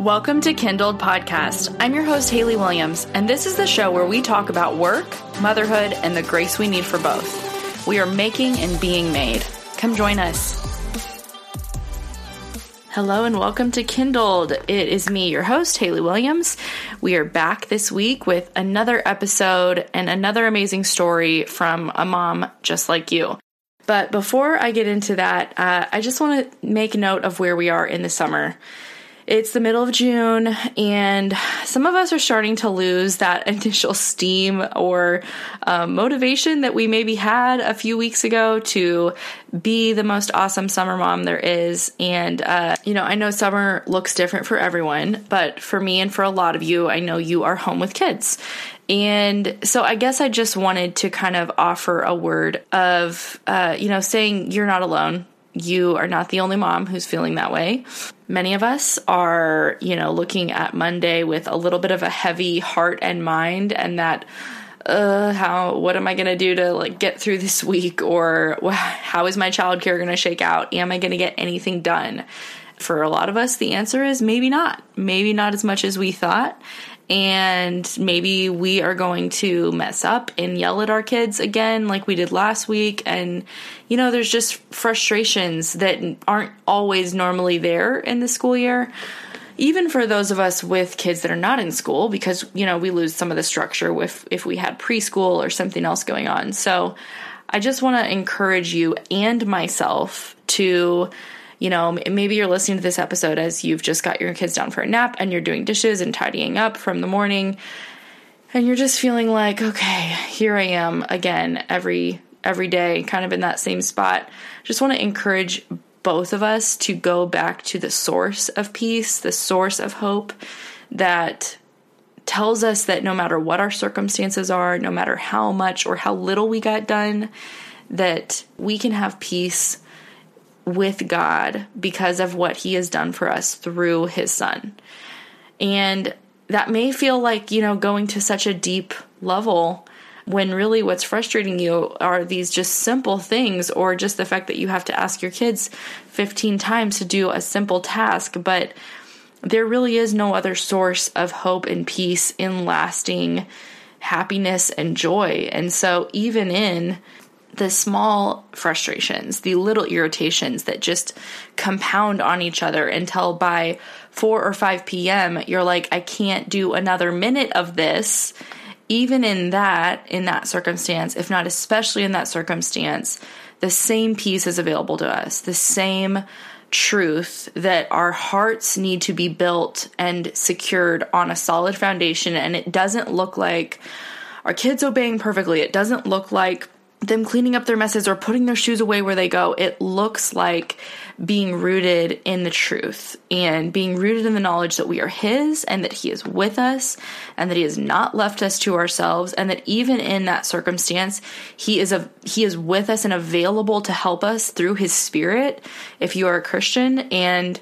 Welcome to Kindled Podcast. I'm your host, Haley Williams, and this is the show where we talk about work, motherhood, and the grace we need for both. We are making and being made. Come join us. Hello and welcome to Kindled. It is me, your host, Haley Williams. We are back this week with another episode and another amazing story from a mom just like you. But before I get into that, uh, I just want to make note of where we are in the summer. It's the middle of June, and some of us are starting to lose that initial steam or um, motivation that we maybe had a few weeks ago to be the most awesome summer mom there is. And, uh, you know, I know summer looks different for everyone, but for me and for a lot of you, I know you are home with kids. And so I guess I just wanted to kind of offer a word of, uh, you know, saying you're not alone you are not the only mom who's feeling that way. Many of us are, you know, looking at Monday with a little bit of a heavy heart and mind and that uh how what am I going to do to like get through this week or how is my childcare going to shake out? Am I going to get anything done? For a lot of us the answer is maybe not. Maybe not as much as we thought and maybe we are going to mess up and yell at our kids again like we did last week. And you know there's just frustrations that aren't always normally there in the school year. Even for those of us with kids that are not in school because you know we lose some of the structure if if we had preschool or something else going on. So i just want to encourage you and myself to you know, maybe you're listening to this episode as you've just got your kids down for a nap and you're doing dishes and tidying up from the morning and you're just feeling like, okay, here I am again every every day kind of in that same spot. Just want to encourage both of us to go back to the source of peace, the source of hope that tells us that no matter what our circumstances are, no matter how much or how little we got done, that we can have peace with God because of what He has done for us through His Son. And that may feel like, you know, going to such a deep level when really what's frustrating you are these just simple things or just the fact that you have to ask your kids 15 times to do a simple task. But there really is no other source of hope and peace in lasting happiness and joy. And so, even in the small frustrations, the little irritations that just compound on each other until by 4 or 5 p.m., you're like, I can't do another minute of this. Even in that, in that circumstance, if not especially in that circumstance, the same peace is available to us, the same truth that our hearts need to be built and secured on a solid foundation. And it doesn't look like our kids obeying perfectly. It doesn't look like them cleaning up their messes or putting their shoes away where they go, it looks like being rooted in the truth and being rooted in the knowledge that we are His and that He is with us and that He has not left us to ourselves and that even in that circumstance, He is a He is with us and available to help us through His Spirit. If you are a Christian, and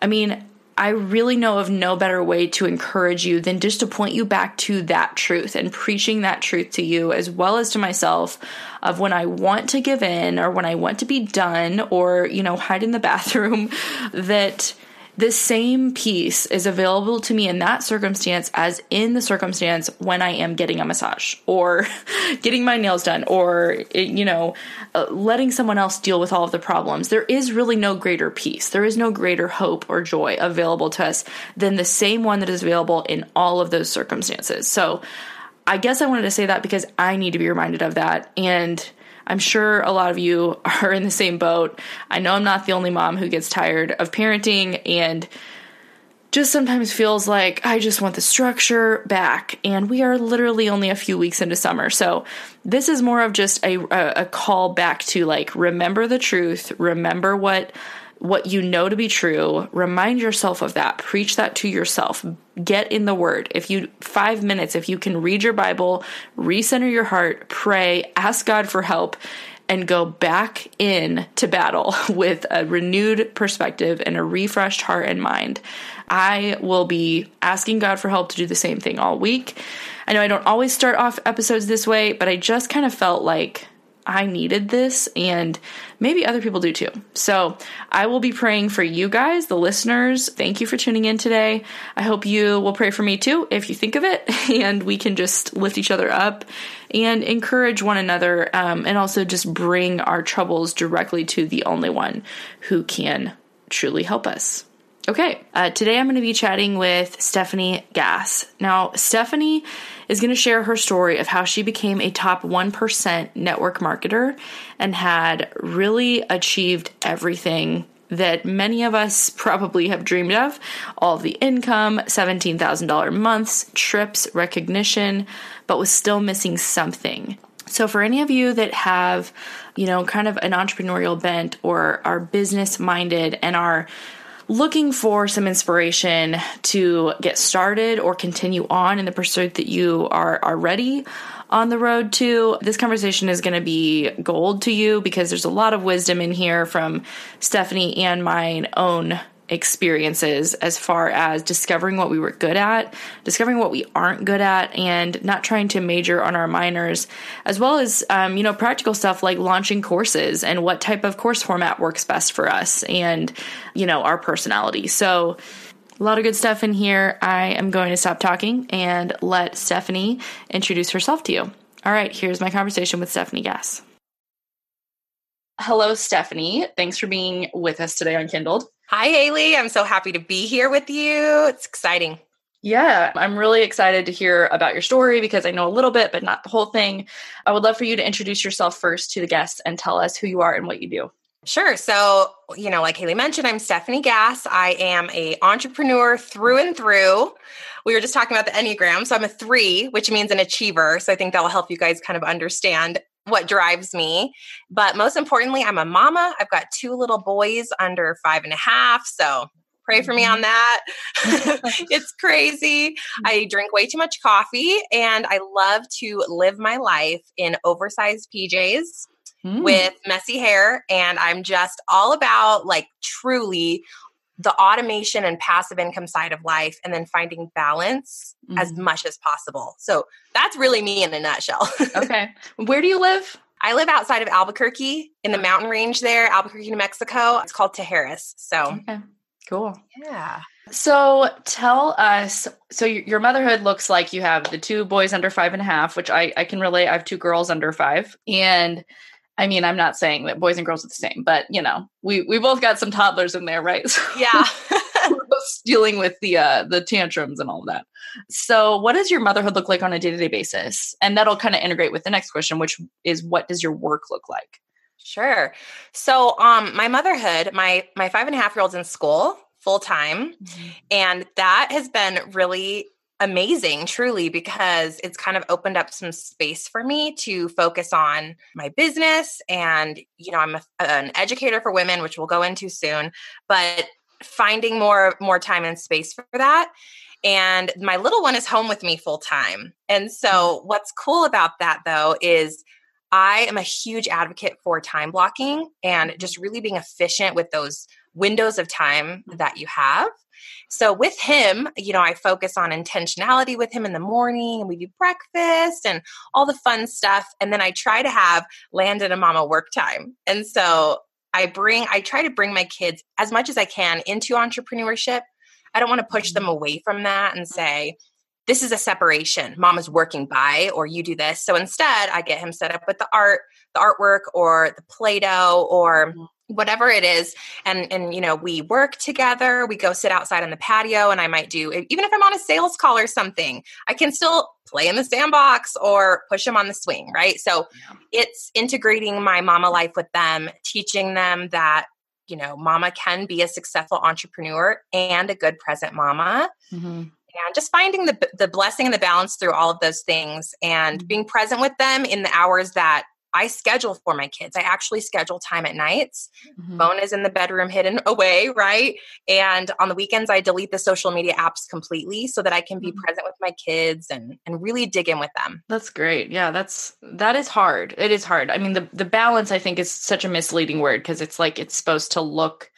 I mean, I really know of no better way to encourage you than just to point you back to that truth and preaching that truth to you as well as to myself of when I want to give in or when I want to be done or, you know, hide in the bathroom that the same peace is available to me in that circumstance as in the circumstance when I am getting a massage or getting my nails done or, you know, uh, letting someone else deal with all of the problems. There is really no greater peace. There is no greater hope or joy available to us than the same one that is available in all of those circumstances. So I guess I wanted to say that because I need to be reminded of that. And, I'm sure a lot of you are in the same boat. I know I'm not the only mom who gets tired of parenting and just sometimes feels like I just want the structure back. And we are literally only a few weeks into summer. So this is more of just a, a, call back to like, remember the truth, remember what what you know to be true, remind yourself of that. Preach that to yourself. Get in the word. If you, five minutes, if you can read your Bible, recenter your heart, pray, ask God for help, and go back in to battle with a renewed perspective and a refreshed heart and mind. I will be asking God for help to do the same thing all week. I know I don't always start off episodes this way, but I just kind of felt like I needed this and maybe other people do too. So I will be praying for you guys, the listeners. Thank you for tuning in today. I hope you will pray for me too if you think of it and we can just lift each other up and encourage one another um, and also just bring our troubles directly to the only one who can truly help us. Okay, uh, today I'm going to be chatting with Stephanie Gass. Now, Stephanie is going to share her story of how she became a top 1% network marketer and had really achieved everything that many of us probably have dreamed of all of the income, $17,000 months, trips, recognition, but was still missing something. So, for any of you that have, you know, kind of an entrepreneurial bent or are business minded and are looking for some inspiration to get started or continue on in the pursuit that you are already on the road to, this conversation is going to be gold to you because there's a lot of wisdom in here from Stephanie and my own experiences as far as discovering what we were good at, discovering what we aren't good at, and not trying to major on our minors, as well as, um, you know, practical stuff like launching courses and what type of course format works best for us and, you know, our personality. So, a lot of good stuff in here. I am going to stop talking and let Stephanie introduce herself to you. All right, here's my conversation with Stephanie Gass. Hello, Stephanie. Thanks for being with us today on Kindled. Hi, Haley. I'm so happy to be here with you. It's exciting. Yeah, I'm really excited to hear about your story because I know a little bit, but not the whole thing. I would love for you to introduce yourself first to the guests and tell us who you are and what you do. Sure. So, you know, like Haley mentioned, I'm Stephanie Gass. I am a entrepreneur through and through. We were just talking about the Enneagram. So I'm a three, which means an achiever. So I think that will help you guys kind of understand what drives me. But most importantly, I'm a mama. I've got two little boys under five and a half. So pray for me on mm-hmm. that. it's crazy. Mm-hmm. I drink way too much coffee and I love to live my life in oversized PJs. Mm. With messy hair, and I'm just all about like truly the automation and passive income side of life and then finding balance mm-hmm. as much as possible. So that's really me in a nutshell. okay. Where do you live? I live outside of Albuquerque in the mountain range there, Albuquerque, New Mexico. It's called Tijeras. So, okay. cool. Yeah. So tell us. So your motherhood looks like you have the two boys under five and a half, which I I can relate. I have two girls under five, and I mean, I'm not saying that boys and girls are the same, but you know, we we both got some toddlers in there, right? So yeah. we're both dealing with the uh the tantrums and all of that. So, what does your motherhood look like on a day-to-day basis? And that'll kind of integrate with the next question, which is what does your work look like? Sure. So, um, my motherhood, my my five and a half year old's in school full time, mm-hmm. and that has been really amazing, truly, because it's kind of opened up some space for me to focus on my business. And, you know, I'm a, an educator for women, which we'll go into soon, but finding more more time and space for that and my little one is home with me full time and so mm-hmm. what's cool about that though is i am a huge advocate for time blocking and just really being efficient with those windows of time that you have so with him, you know, I focus on intentionality with him in the morning and we do breakfast and all the fun stuff. And then I try to have Landon and a mama work time. And so I bring, I try to bring my kids as much as I can into entrepreneurship. I don't want to push them mm-hmm. away from that and say, this is a separation. Mama's working by, or you do this. So instead, I get him set up with the art, the artwork, or the Play Doh, or mm-hmm whatever it is and and you know we work together we go sit outside on the patio and i might do even if i'm on a sales call or something i can still play in the sandbox or push them on the swing right so yeah. it's integrating my mama life with them teaching them that you know mama can be a successful entrepreneur and a good present mama mm-hmm. and just finding the the blessing and the balance through all of those things and mm-hmm. being present with them in the hours that I schedule for my kids. I actually schedule time at nights. Mm-hmm. Phone is in the bedroom hidden away, right? And on the weekends I delete the social media apps completely so that I can be mm-hmm. present with my kids and and really dig in with them. That's great. Yeah, that's that is hard. It is hard. I mean the the balance I think is such a misleading word because it's like it's supposed to look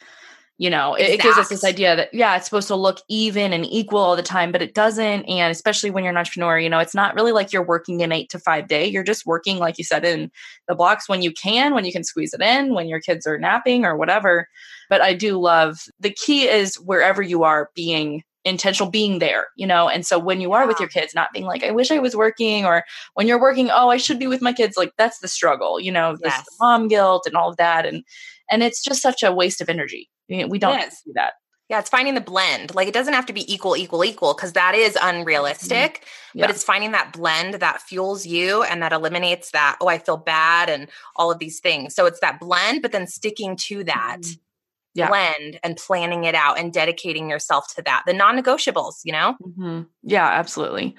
you know it, it, gives us this idea that yeah it's supposed to look even and equal all the time but it doesn't and especially when you're an entrepreneur you know it's not really like you're working an eight to five day you're just working like you said in the blocks when you can when you can squeeze it in when your kids are napping or whatever but i do love the key is wherever you are being intentional being there you know and so when you are with your kids not being like i wish i was working or when you're working oh i should be with my kids like that's the struggle you know this yes. mom guilt and all of that and and it's just such a waste of energy we don't do that. Yeah, it's finding the blend. Like it doesn't have to be equal, equal, equal, because that is unrealistic. Mm-hmm. Yeah. But it's finding that blend that fuels you and that eliminates that, oh, I feel bad and all of these things. So it's that blend, but then sticking to that mm-hmm. yeah. blend and planning it out and dedicating yourself to that. The non negotiables, you know? Mm-hmm. Yeah, absolutely.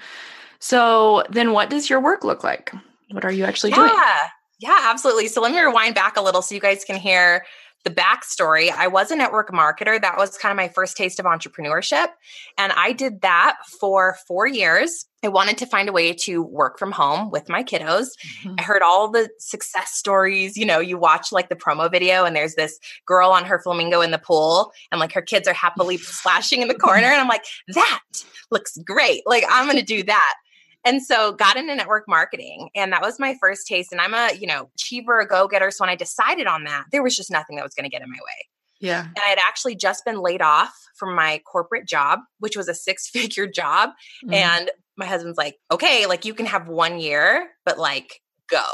So then what does your work look like? What are you actually yeah. doing? Yeah, yeah, absolutely. So let me rewind back a little so you guys can hear the backstory, I was a network marketer. That was kind of my first taste of entrepreneurship. And I did that for four years. I wanted to find a way to work from home with my kiddos. Mm-hmm. I heard all the success stories. You know, you watch like the promo video, and there's this girl on her flamingo in the pool, and like her kids are happily splashing in the corner. And I'm like, that looks great. Like, I'm going to do that. And so got into network marketing and that was my first taste. And I'm a, you know, achiever, a go-getter. So when I decided on that, there was just nothing that was going to get in my way. Yeah. And I had actually just been laid off from my corporate job, which was a six-figure job. Mm-hmm. And my husband's like, okay, like you can have one year, but like go.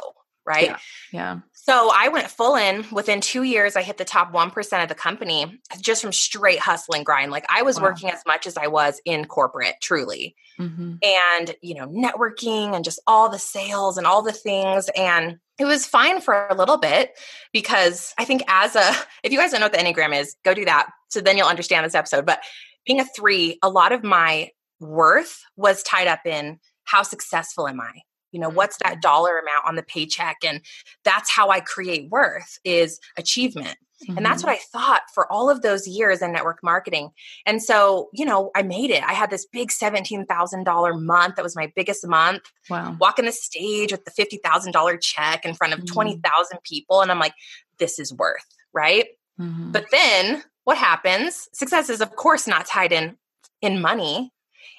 Right. Yeah. yeah. So I went full in. Within two years, I hit the top 1% of the company just from straight hustle and grind. Like I was wow. working as much as I was in corporate, truly. Mm-hmm. And, you know, networking and just all the sales and all the things. And it was fine for a little bit because I think as a, if you guys don't know what the Enneagram is, go do that. So then you'll understand this episode. But being a three, a lot of my worth was tied up in how successful am I? You know what's that dollar amount on the paycheck and that's how i create worth is achievement mm-hmm. and that's what mm-hmm. i thought for all of those years in network marketing and so you know i made it i had this big $17000 month that was my biggest month wow walking the stage with the $50000 check in front of mm-hmm. 20000 people and i'm like this is worth right mm-hmm. but then what happens success is of course not tied in in money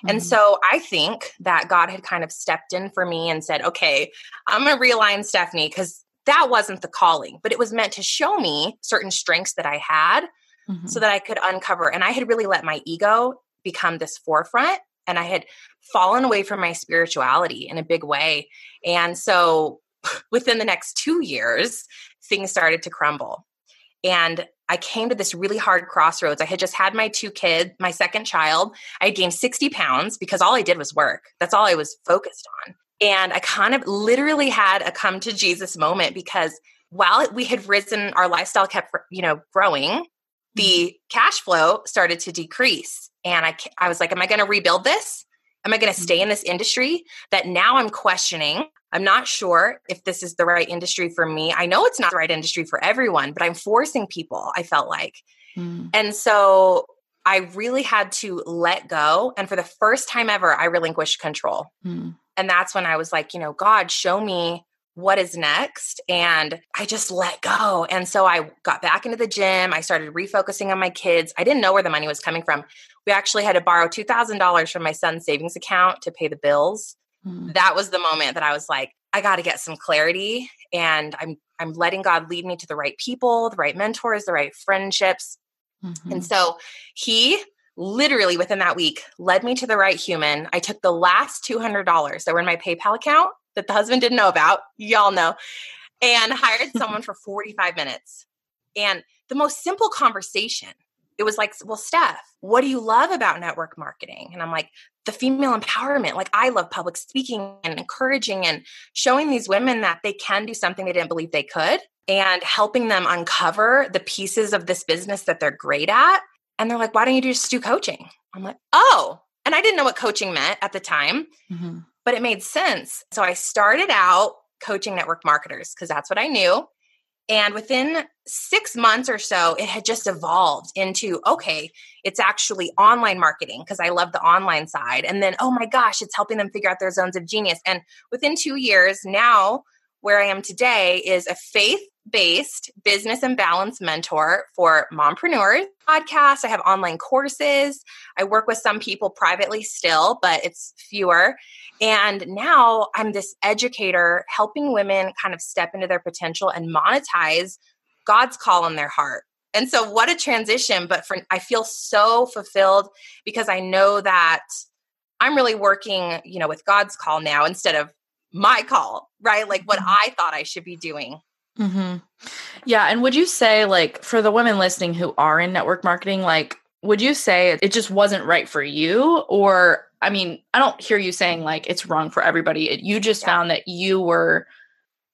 and mm-hmm. so I think that God had kind of stepped in for me and said, okay, I'm going to realign Stephanie because that wasn't the calling, but it was meant to show me certain strengths that I had mm-hmm. so that I could uncover. And I had really let my ego become this forefront and I had fallen away from my spirituality in a big way. And so within the next two years, things started to crumble. And I came to this really hard crossroads. I had just had my two kids, my second child. I had gained 60 pounds because all I did was work. That's all I was focused on. And I kind of literally had a come to Jesus moment because while we had risen, our lifestyle kept, you know, growing, the mm-hmm. cash flow started to decrease. And I, I was like, am I going to rebuild this? Am I going to stay in mm-hmm. this industry that now I'm questioning? I'm not sure if this is the right industry for me. I know it's not the right industry for everyone, but I'm forcing people, I felt like. Mm. And so I really had to let go. And for the first time ever, I relinquished control. Mm. And that's when I was like, you know, God, show me what is next. And I just let go. And so I got back into the gym. I started refocusing on my kids. I didn't know where the money was coming from. We actually had to borrow $2,000 from my son's savings account to pay the bills. Mm. That was the moment that I was like, I got to get some clarity and I'm I'm letting God lead me to the right people, the right mentors, the right friendships. Mm-hmm. And so he literally within that week led me to the right human. I took the last $200 that were in my PayPal account that the husband didn't know about, y'all know, and hired someone for 45 minutes. And the most simple conversation it was like, well, Steph, what do you love about network marketing? And I'm like, the female empowerment. Like, I love public speaking and encouraging and showing these women that they can do something they didn't believe they could and helping them uncover the pieces of this business that they're great at. And they're like, why don't you just do coaching? I'm like, oh, and I didn't know what coaching meant at the time, mm-hmm. But it made sense. So I started out coaching network marketers because that's what I knew. And within six months or so, it had just evolved into okay, it's actually online marketing because I love the online side. And then, oh my gosh, it's helping them figure out their zones of genius. And within two years, now where I am today is a faith based business and balance mentor for mompreneurs podcast. I have online courses. I work with some people privately still, but it's fewer. And now I'm this educator helping women kind of step into their potential and monetize God's call in their heart. And so what a transition, but for I feel so fulfilled because I know that I'm really working, you know, with God's call now instead of my call, right? Like what mm-hmm. I thought I should be doing. Mm-hmm. Yeah. And would you say, like, for the women listening who are in network marketing, like, would you say it just wasn't right for you? Or, I mean, I don't hear you saying like it's wrong for everybody. It, you just yeah. found that you were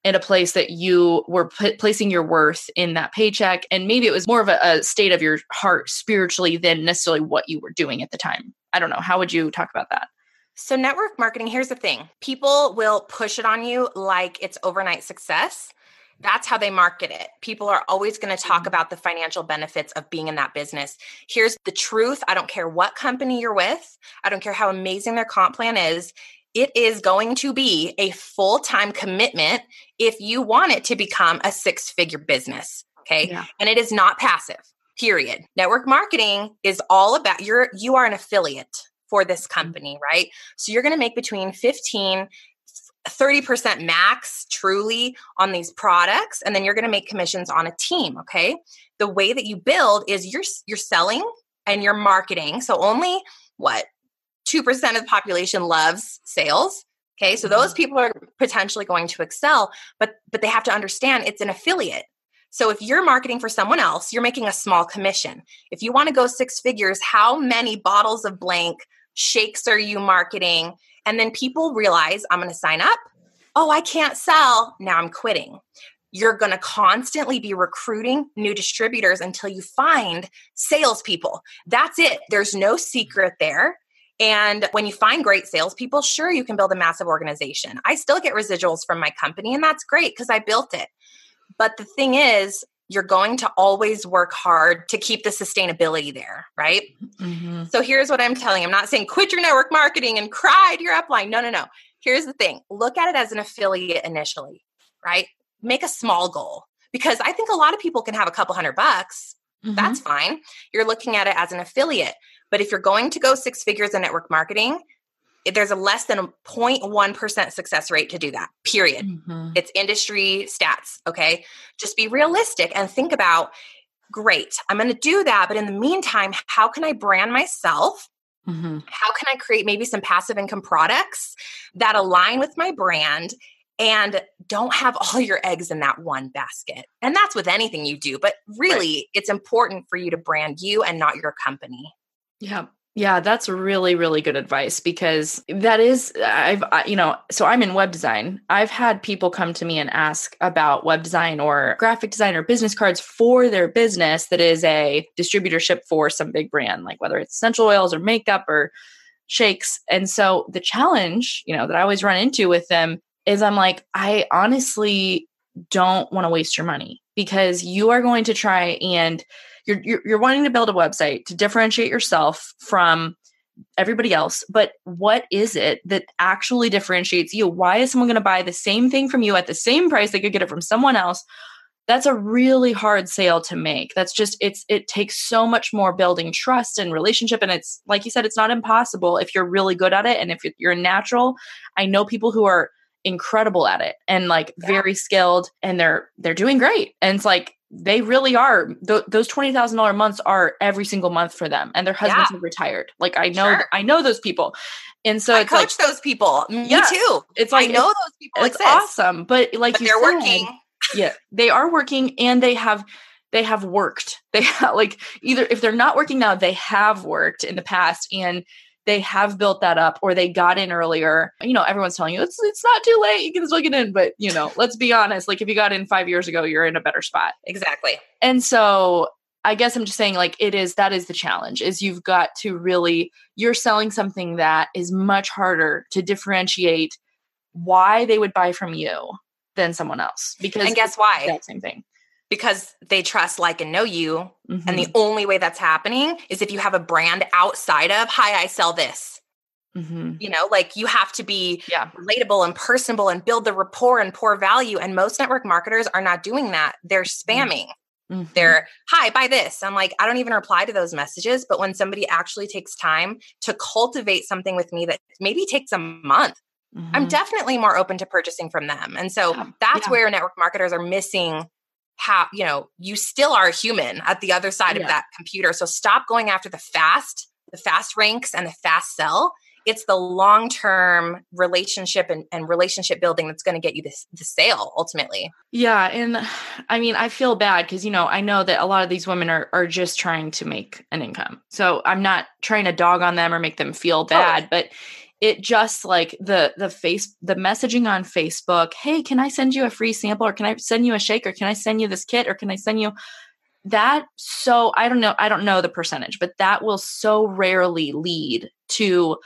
in a place that you were p- placing your worth in that paycheck. And maybe it was more of a, a state of your heart spiritually than necessarily what you were doing at the time. I don't know. How would you talk about that? So, network marketing, here's the thing people will push it on you like it's overnight success. That's how they market it. People are always going to talk mm-hmm. about the financial benefits of being in that business. Here's the truth I don't care what company you're with, I don't care how amazing their comp plan is. It is going to be a full time commitment if you want it to become a six figure business. Okay. Yeah. And it is not passive, period. Network marketing is all about you're, you are an affiliate for this mm-hmm. company, right? So you're going to make between 15 30% max truly on these products and then you're going to make commissions on a team, okay? The way that you build is you're you're selling and you're marketing. So only what 2% of the population loves sales. Okay? So those mm-hmm. people are potentially going to excel, but but they have to understand it's an affiliate. So if you're marketing for someone else, you're making a small commission. If you want to go six figures, how many bottles of blank shakes are you marketing? And then people realize I'm going to sign up. Oh, I can't sell. Now I'm quitting. You're going to constantly be recruiting new distributors until you find salespeople. That's it. There's no secret there. And when you find great salespeople, sure, you can build a massive organization. I still get residuals from my company, and that's great because I built it. But the thing is, you're going to always work hard to keep the sustainability there, right? Mm-hmm. So here's what I'm telling you. I'm not saying quit your network marketing and cry to your upline. No, no, no. Here's the thing. Look at it as an affiliate initially, right? Make a small goal because I think a lot of people can have a couple hundred bucks. Mm-hmm. That's fine. You're looking at it as an affiliate. But if you're going to go six figures in network marketing, there's a less than a 0.1% success rate to do that period mm-hmm. it's industry stats okay just be realistic and think about great i'm going to do that but in the meantime how can i brand myself mm-hmm. how can i create maybe some passive income products that align with my brand and don't have all your eggs in that one basket and that's with anything you do but really right. it's important for you to brand you and not your company yeah yeah, that's really, really good advice because that is, I've, you know, so I'm in web design. I've had people come to me and ask about web design or graphic design or business cards for their business that is a distributorship for some big brand, like whether it's essential oils or makeup or shakes. And so the challenge, you know, that I always run into with them is I'm like, I honestly don't want to waste your money because you are going to try and you're, you're you're wanting to build a website to differentiate yourself from everybody else but what is it that actually differentiates you? Why is someone going to buy the same thing from you at the same price they could get it from someone else? That's a really hard sale to make. That's just it's it takes so much more building trust and relationship and it's like you said it's not impossible if you're really good at it and if you're natural. I know people who are incredible at it and like yeah. very skilled and they're they're doing great. And it's like they really are th- those $20000 months are every single month for them and their husbands yeah. are retired. Like i know sure. i know those people. And so I coach like, those people. Mm, Me yeah, too. It's like i know those people it's exist. awesome. But like but they're said, working. yeah they are working and they have they have worked. They have like either if they're not working now they have worked in the past and they have built that up or they got in earlier. You know, everyone's telling you it's it's not too late, you can still get in, but you know, let's be honest, like if you got in 5 years ago, you're in a better spot. Exactly. And so I guess I'm just saying like it is that is the challenge is you've got to really you're selling something that is much harder to differentiate why they would buy from you than someone else because and guess why that same thing because they trust, like, and know you. Mm-hmm. And the mm-hmm. only way that's happening is if you have a brand outside of, hi, I sell this. Mm-hmm. You know, like you have to be yeah. relatable and personable and build the rapport and pour value. And most network marketers are not doing that. They're mm-hmm. spamming. Mm-hmm. They're, hi, buy this. I'm like, I don't even reply to those messages. But when somebody actually takes time to cultivate something with me that maybe takes a month, mm-hmm. I'm definitely more open to purchasing from them. And so yeah. that's yeah. where network marketers are missing how, you know, you still are human at the other side yeah. of that computer. So stop going after the fast, the fast ranks and the fast sell it's the long term relationship and, and, relationship building that's going to get you this the sale ultimately. Yeah, and I mean, I feel bad because you know I know that a lot of these women are are just trying to make an income. So I'm not trying to dog on them or make them feel bad, but it just like the the face the messaging on Facebook. Hey, can I send you a free sample, or can I send you a shake, or can I send you this kit, or can I send you that so i don't know i don't know the percentage but that will so rarely lead to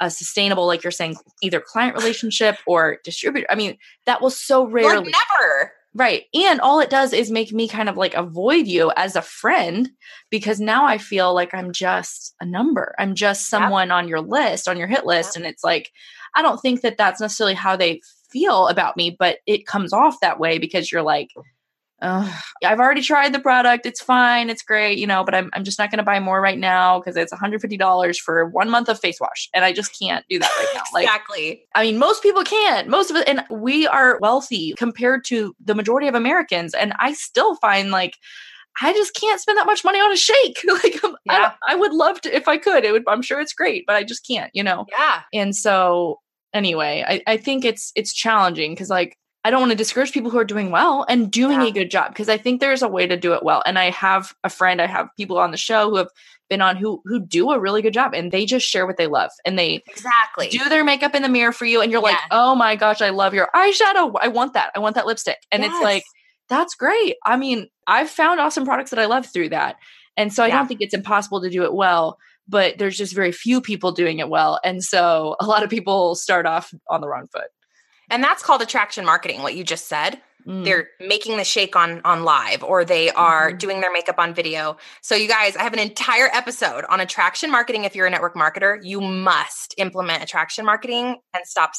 a sustainable, like you're saying, either client relationship or distributor. I mean, that will so rarely like never. Right. And all it does is make me kind of like avoid you as a friend because now I feel like I'm just a number. I'm just someone yep. on your list, on your hit list. Yep. And it's like, I don't think that that's necessarily how they feel about me, but it comes off that way because you're like, I've already tried the product. It's fine. It's great, you know, but I'm, I'm just not going to buy more right now because it's $150 for one month of face wash. And I just can't do that right now. Like, exactly. I mean, most people can't. Most of it. And we are wealthy compared to the majority of Americans. And I still find like, I just can't spend that much money on a shake. like, um, yeah. I, I would love to if I could. It would. I'm sure it's great, but I just can't. You know. Yeah. And so, anyway, I, I think it's it's challenging because like I don't want to discourage people who are doing well and doing yeah. a good job because I think there's a way to do it well. And I have a friend, I have people on the show who have been on who who do a really good job and they just share what they love and they exactly do their makeup in the mirror for you and you're like, "Oh my gosh, I love your eyeshadow. I want that. I want that lipstick." And yes. it's like, "That's great." I mean, I've found awesome products that I love through that. And so I yeah. don't think it's impossible to do it well, but there's just very few people doing it well. And so a lot of people start off on the wrong foot. And that's called attraction marketing, what you just said. Mm. They're making the shake on on live or they are mm-hmm. doing their makeup on video. So you guys, I have an entire episode on attraction marketing if you're a network marketer. You must implement attraction marketing and stop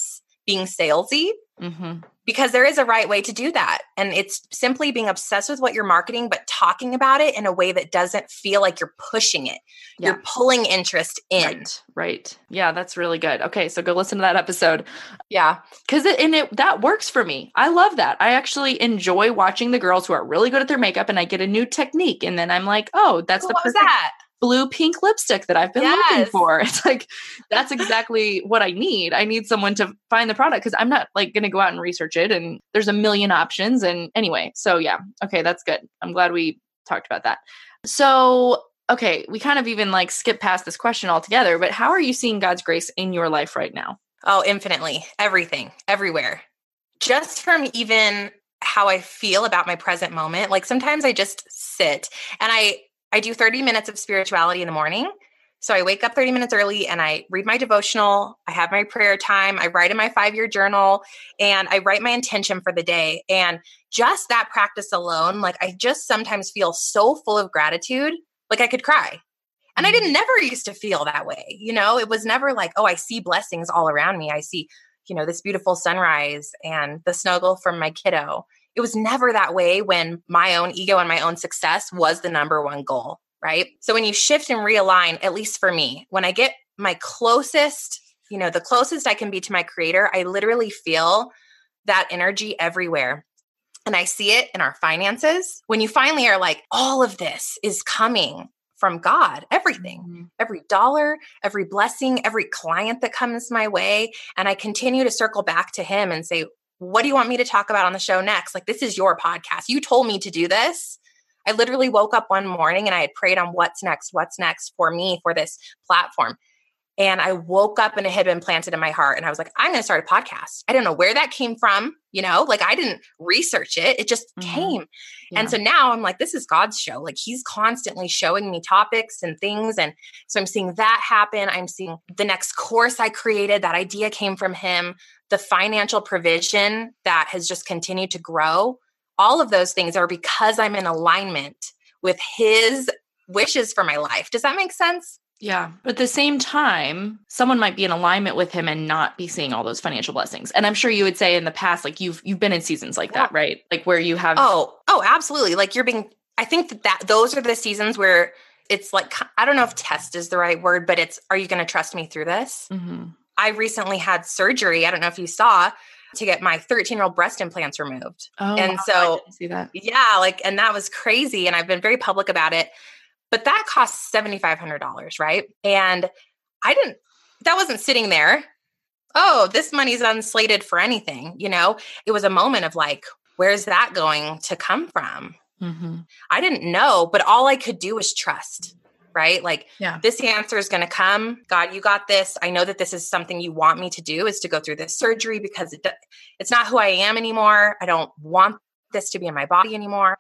being salesy. Mm-hmm because there is a right way to do that. And it's simply being obsessed with what you're marketing, but talking about it in a way that doesn't feel like you're pushing it. Yeah. You're pulling interest in. Right. Right. Yeah, that's really good. Okay. So go listen to that episode. Yeah. Cause it, and it, that works for me. I love that. I actually enjoy watching the girls who are really good at their makeup and I get a new technique. And then I'm like, oh, that's the perfect. that? Blue pink lipstick that I've been yes. looking for. It's like that's exactly what I need. I need someone to find the product because I'm not like going to go out and research it and there's a million options and anyway. So yeah. Okay, that's good. I'm glad we talked about that. So, okay, we kind of even like skip past this question altogether, but how are you seeing God's grace in your life right now? Oh, infinitely. Everything, everywhere. Just from even how I feel about my present moment. Like sometimes I just sit and I I do 30 minutes of spirituality in the morning. So I wake up 30 minutes early and I read my devotional. I have my prayer time. I write in my five year journal and I write my intention for the day. And just that practice alone, like I just sometimes feel so full of gratitude, like I could cry. And I didn't mm-hmm. never used to feel that way. You know, it was never like, oh, I see blessings all around me. I see, you know, this beautiful sunrise and the snuggle from my kiddo it was never that way when my own ego and my own success was the number one goal, right? So when you shift and realign, at least for me, when I get my closest, you know, the closest I can be to my creator, I literally feel that energy everywhere. And I see it in our finances. When you finally are like, all of this is coming from God, everything, mm-hmm. every dollar, every blessing, every client that comes my way. And I continue to circle back to Him and say, what do you want me to talk about on the show next? Like, this is your podcast. You told me to do this. I literally woke up one morning and I had prayed on what's next, what's next for me for this platform. And I woke up and it had been planted in my heart. And I was like, I'm going to start a podcast. I don't know where that came from. You know, like I didn't research it, it just mm-hmm. came. Yeah. And so now I'm like, this is God's show. Like he's constantly showing me topics and things. And so I'm seeing that happen. I'm seeing the next course I created, that idea came from him, the financial provision that has just continued to grow. All of those things are because I'm in alignment with his wishes for my life. Does that make sense? Yeah. But at the same time, someone might be in alignment with him and not be seeing all those financial blessings. And I'm sure you would say in the past, like you've you've been in seasons like that, right? Like where you have Oh, oh, absolutely. Like you're being I think that, that those are the seasons where it's like I don't know if test is the right word, but it's are you going to trust me through this? Mm-hmm. I recently had surgery. I don't know if you saw to get my 13 year old breast implants removed. Oh, and wow, I so see that. yeah, like and that was crazy and I've been very public about it. But that cost $7500, right? And I didn't that wasn't sitting there. Oh, this money's unslated for anything, you know? It was a moment of like where's that going to come from? Mm-hmm. I didn't know, but all I could do was trust, right? Like Yeah. this answer is going to come. God, you got this. I know that this is something you want me to do is to go through this surgery because it, it's not who I am anymore. I don't want this to be in my body anymore.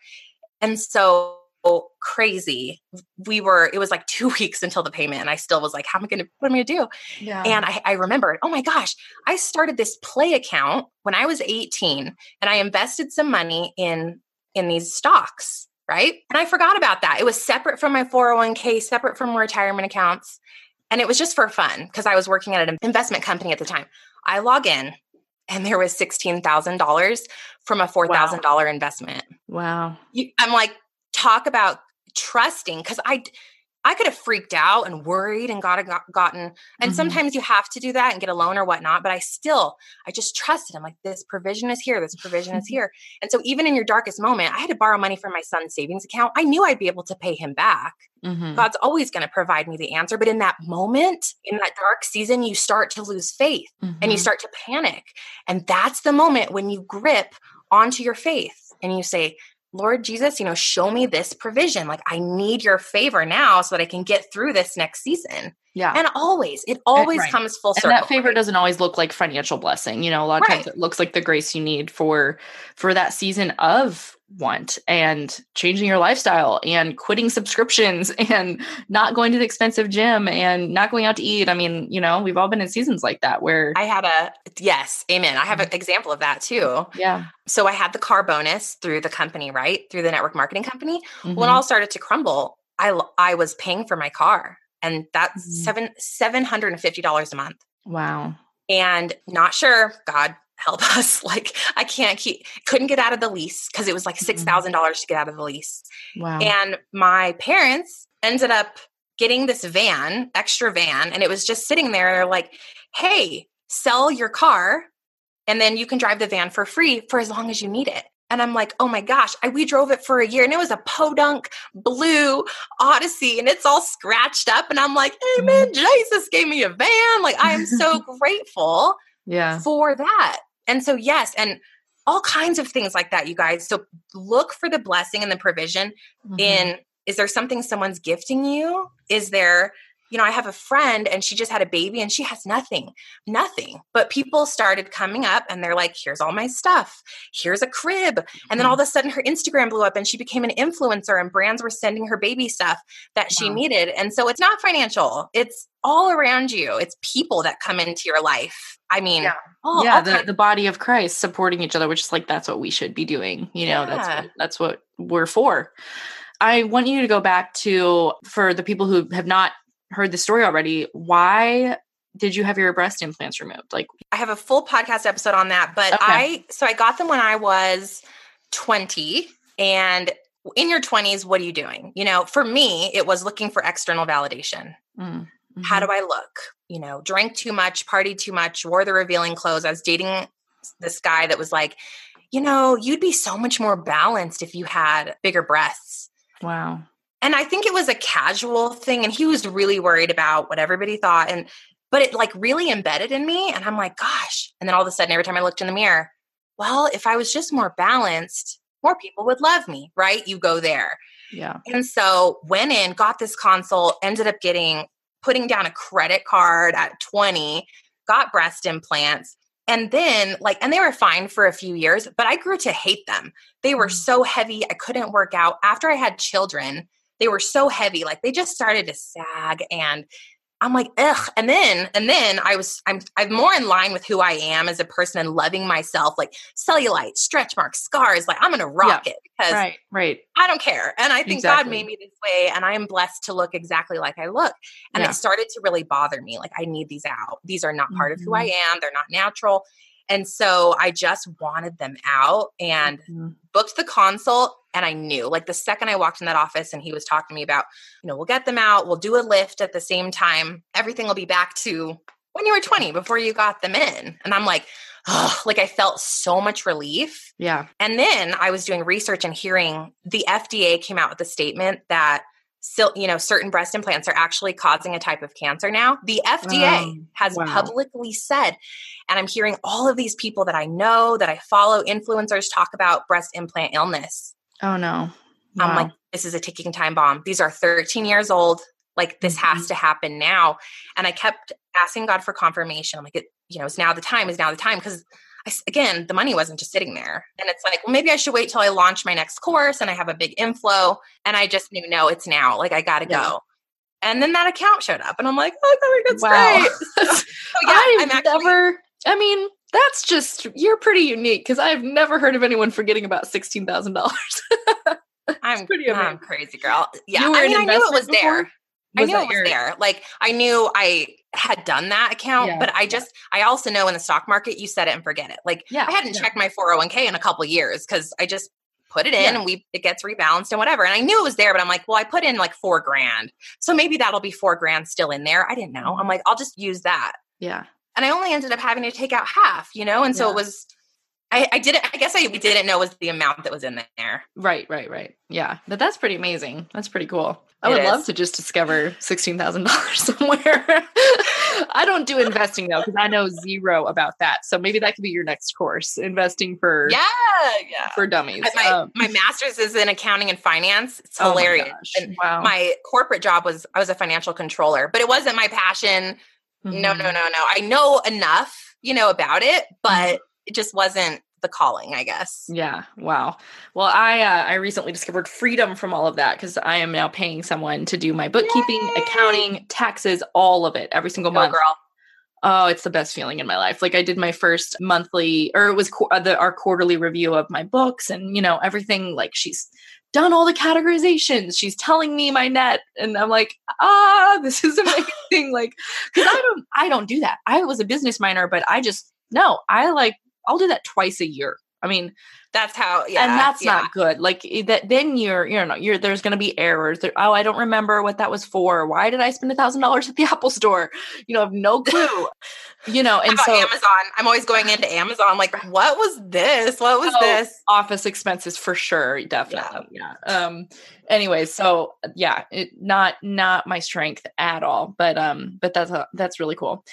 And so Oh, crazy. We were, it was like two weeks until the payment. And I still was like, how am I going to, what am I going to do? Yeah. And I, I remembered, oh my gosh, I started this play account when I was 18 and I invested some money in in these stocks, right? And I forgot about that. It was separate from my 401k, separate from retirement accounts. And it was just for fun because I was working at an investment company at the time. I log in and there was $16,000 from a $4,000 investment. wow. You, I'm like, talk about trusting because I I could have freaked out and worried and got, got gotten and Mhm. sometimes you have to do that and get a loan or whatnot but I still I just trusted I'm like this provision is here this provision is here and so even in your darkest moment I had to borrow money from my son's savings account I knew I'd be able to pay him back Mhm. God's always going to provide me the answer but in that moment in that dark season you start to lose faith and you Mhm. start to panic. And that's the moment when you grip onto your faith and you say, Lord Jesus, you know, show me this provision. Like, I need your favor now so that I can get through this next season. yeah. And always, it eh, always right. comes full circle. and that favor right? doesn't always look like financial blessing you know a lot of times it looks like the grace you need for for that season of want and changing your lifestyle and quitting subscriptions and not going to the expensive gym and not going out to eat i mean you know we've all been in seasons like that where I had a, yes, amen. I have Mm-hmm. an example of that too. yeah So I had the car bonus through the company, right? Through the network marketing company. when Mhm. all started to crumble, I I was paying for my car, and that's Mhm. seven seven hundred and fifty dollars a month. wow And not sure, God help us. Like I can't keep couldn't get out of the lease because it was like mm-hmm. six thousand dollars to get out of the lease. wow And my parents ended up getting this van, extra van, and it was just sitting there. They're like, "Hey, sell your car, and then you can drive the van for free for as long as you need it." And I'm like, "Oh my gosh!" I, we drove it for a year, and it was a podunk blue Odyssey, and it's all scratched up. And I'm like, mm-hmm. "Amen." Jesus gave me a van. Like I am so grateful yeah for that. And so, yes, and all kinds of things like that, you guys. So look for the blessing and the provision Mhm. in is there something someone's gifting you? Is there, you know, I have a friend and she just had a baby and she has nothing, nothing. But people started coming up and they're like, here's all my stuff. Here's a crib. And then all mm-hmm. of a sudden her Instagram blew up and she became an influencer and brands were sending her baby stuff that she Wow. needed. And so it's not financial, it's all around you. It's people that come into your life. I mean, Yeah. all, yeah all the, the body of christ supporting each other which is like that's what we should be doing you know that's what, that's what we're for i want you to go back to for the people who have not heard the story already why did you have your breast implants removed like I have a full podcast episode on that, but Okay. I so I got them when I was 20 and in your 20s what are you doing? You know, for me it was looking for external validation. mm, How do I look? You know, drank too much, partied too much, wore the revealing clothes. I was dating this guy that was like, "You know, you'd be so much more balanced if you had bigger breasts." wow and i think it was a casual thing and he was really worried about what everybody thought and but it like really embedded in me and i'm like gosh and then all of a sudden every time i looked in the mirror well if i was just more balanced more people would love me right? You go there. Yeah. And so went in got this consult ended up getting putting down a credit card at 20 got breast implants and then like and they were fine for a few years but i grew to hate them. They were Mhm. so heavy i couldn't work out. After i had children they were so heavy like they just started to sag and I'm like, ugh. And then, and then I was, I'm, I'm more in line with who I am as a person and loving myself, like cellulite, stretch marks, scars. Like I'm going to rock yeah. it because right, right. I don't care. And I think exactly. God made me this way and I am blessed to look exactly like I look. And yeah. it started to really bother me. Like I need these out. These are not part mm-hmm. of who I mm-hmm. am. They're not natural. And so I just wanted them out and mm-hmm. booked the consult. And I knew, like, the second I walked in that office and he was talking to me about, you know, we'll get them out, we'll do a lift at the same time, everything will be back to when you were 20 before you got them in. And I'm like, oh, like I felt so much relief. Yeah. And then I was doing research and hearing the FDA came out with a statement that you know, certain breast implants are actually causing a type of cancer now. The FDA um, has wow. publicly said, and I'm hearing all of these people that I know, that I follow, influencers talk about breast implant illness. Oh no. Wow. I'm like, this is a ticking time bomb. These are 13 years old. Like this mm-hmm. has to happen now. And I kept asking God for confirmation. I'm like, it, you know, is now the time, is now the time. Because I, again, the money wasn't just sitting there. And it's like, well, maybe I should wait till I launch my next course and I have a big inflow. And I just knew, no, it's now. Like, I got to yeah. go. And then that account showed up, and I'm like, oh, that's wow. great. so, yeah, I've I'm actually, never, I mean, that's just, you're pretty unique because I've never heard of anyone forgetting about $16,000. I'm pretty amazing. I'm crazy girl. Yeah. I mean, I knew it was before? there. Was I knew it was your... there. Like I knew I had done that account, yeah. but I just I also know in the stock market you set it and forget it. Like yeah, I hadn't yeah. checked my 401k in a couple years because I just put it in and we it gets rebalanced and whatever. And I knew it was there, but I'm like, well, I put in like four grand. So maybe that'll be four grand still in there. I didn't know. I'm mm-hmm. like, I'll just use that. Yeah. And I only ended up having to take out half, you know? And so it was I, I didn't I guess I didn't know was the amount that was in there. Right, right, right. Yeah. But that's pretty amazing. That's pretty cool. I would love to just discover sixteen thousand dollars somewhere. I don't do investing though, because I know zero about that. So maybe that could be your next course, investing for yeah, yeah, for dummies. My, um, my master's is in accounting and finance. It's oh hilarious. My and wow. my corporate job was I was a financial controller, but it wasn't my passion. Mm-hmm. No, no, no, no. I know enough, you know, about it, but mm-hmm. it just wasn't the calling, I guess. Yeah. Wow. Well, I uh, I recently discovered freedom from all of that because I am now paying someone to do my bookkeeping, Yay! accounting, taxes, all of it every single Go month. Girl. Oh, it's the best feeling in my life. Like I did my first monthly, or it was qu- uh, the, our quarterly review of my books, and you know everything. Like she's done all the categorizations. She's telling me my net, and I'm like, ah, this is amazing. like, because I don't, I don't do that. I was a business minor, but I just no, I like I'll do that twice a year. I mean, that's how, yeah, and that's yeah. not good. Like that, then you're, you know, you're there's going to be errors. There, oh, I don't remember what that was for. Why did I spend a thousand dollars at the Apple Store? You know, I have no clue. you know, and so Amazon. I'm always going into Amazon. Like, what was this? What was oh, this? Office expenses for sure, definitely. Yeah. yeah. Um. Anyway, so yeah, it, not not my strength at all, but um, but that's a, that's really cool.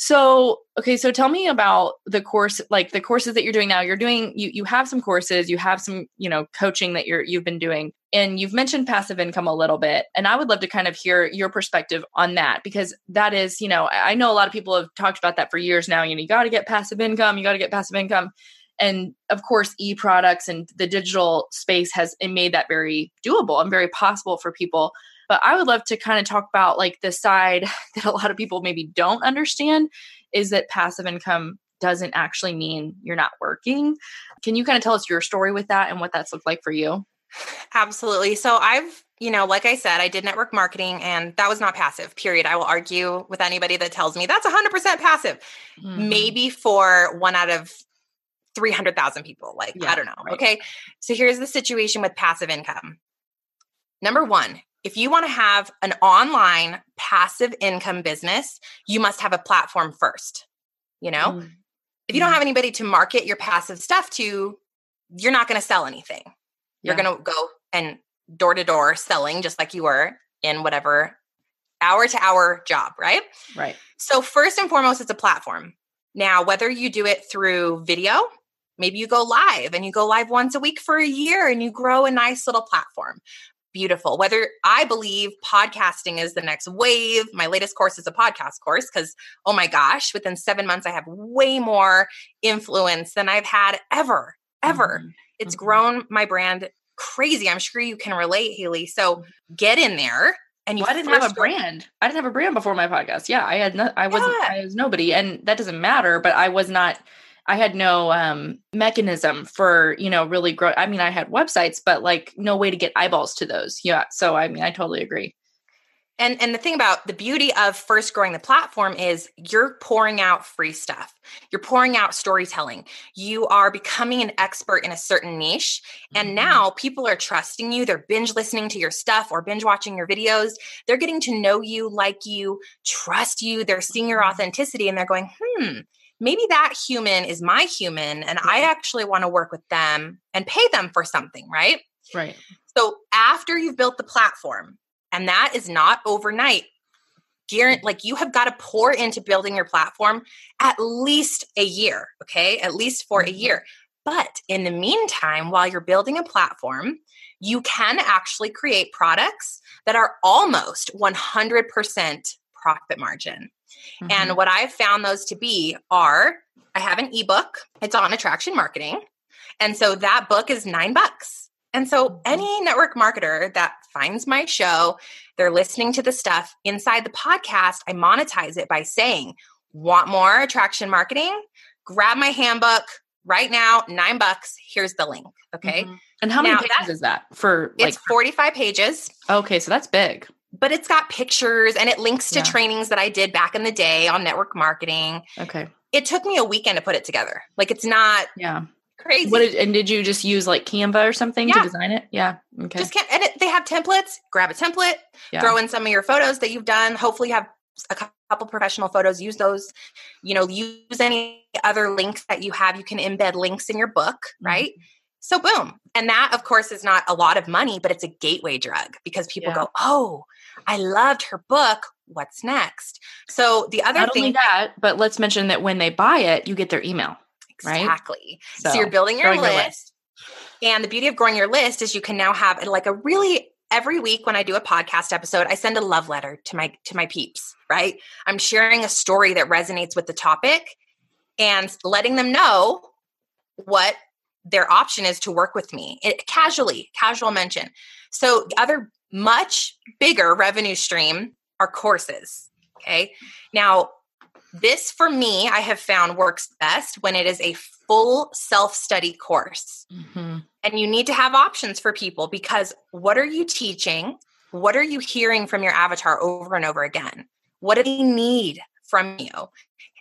So, okay, so tell me about the course, like the courses that you're doing now. You're doing you you have some courses, you have some, you know, coaching that you're you've been doing. And you've mentioned passive income a little bit. And I would love to kind of hear your perspective on that because that is, you know, I know a lot of people have talked about that for years now. You know, you got to get passive income, you got to get passive income. And of course, e-products and the digital space has made that very doable and very possible for people but I would love to kind of talk about like the side that a lot of people maybe don't understand is that passive income doesn't actually mean you're not working. Can you kind of tell us your story with that and what that's looked like for you? Absolutely. So I've, you know, like I said, I did network marketing and that was not passive, period. I will argue with anybody that tells me that's 100% passive. Mm-hmm. Maybe for one out of 300,000 people. Like, yeah, I don't know. Right. Okay. So here's the situation with passive income. Number one, if you want to have an online passive income business, you must have a platform first. You know, mm-hmm. if you don't mm-hmm. have anybody to market your passive stuff to, you're not going to sell anything. Yeah. You're going to go and door to door selling just like you were in whatever hour to hour job, right? Right. So, first and foremost, it's a platform. Now, whether you do it through video, maybe you go live and you go live once a week for a year and you grow a nice little platform beautiful. Whether I believe podcasting is the next wave, my latest course is a podcast course because, oh my gosh, within seven months, I have way more influence than I've had ever, ever. Mm-hmm. It's mm-hmm. grown my brand crazy. I'm sure you can relate, Haley. So get in there and you well, I didn't have a brand. I didn't have a brand before my podcast. Yeah, I had no, I wasn't Yeah. I was nobody and that doesn't matter, but I was not I had no um mechanism for, you know, really grow I mean, I had websites, but like no way to get eyeballs to those. Yeah. So I mean, I totally agree. And and the thing about the beauty of first growing the platform is you're pouring out free stuff. You're pouring out storytelling. You are becoming an expert in a certain niche. And Mhm. now people are trusting you. They're binge listening to your stuff or binge watching your videos. They're getting to know you, like you, trust you. They're seeing your Mhm. authenticity and they're going, hmm, maybe that human is my human. And I actually want to work with them and pay them for something, right? Right. So after you've built the platform, and that is not overnight, guarantee like you have got to pour into building your platform at least a year, okay? At least for a Mhm. year. But in the meantime, while you're building a platform, you can actually create products that are almost 100% profit margin. Mhm. And what I've found those to be are I have an ebook, it's on attraction marketing. And so that book is nine bucks. And so Mhm. any network marketer that finds my show, they're listening to the stuff inside the podcast, I monetize it by saying, want more attraction marketing? Grab my handbook right now, nine bucks. Here's the link. Okay. Mhm. And how many Now, pages that- is that for like It's 45 pages. Okay, so that's big. But it's got pictures and it links to Yeah. trainings that I did back in the day on network marketing. Okay. it took me a weekend to put it together. Like it's not Yeah. crazy. What did, and did you just use like Canva or something to design it? Yeah. Okay. Just Canva. And it, they have templates. Grab a template. yeah. Throw in some of your photos that you've done. Hopefully, you have a couple professional photos. Use those. You know, use any other links that you have. You can embed links in your book, Mm-hmm. right? So boom. And that, of course, is not a lot of money, but it's a gateway drug because people Yeah. go, "Oh, I loved her book. What's next?" So the other Not thing, only that, but let's mention that when they buy it, you get their email. right? exactly. So, So, you're building your growing your list. And the beauty of growing your list is you can now have like a really every week when I do a podcast episode, I send a love letter to my to my peeps, right? I'm sharing a story that resonates with the topic and letting them know what their option is to work with me. It, casually, casual mention. So the other much bigger revenue stream are courses. Okay. Now, this for me, I have found works best when it is a full self study course. Mhm. And you need to have options for people because what are you teaching? What are you hearing from your avatar over and over again? What do they need from you?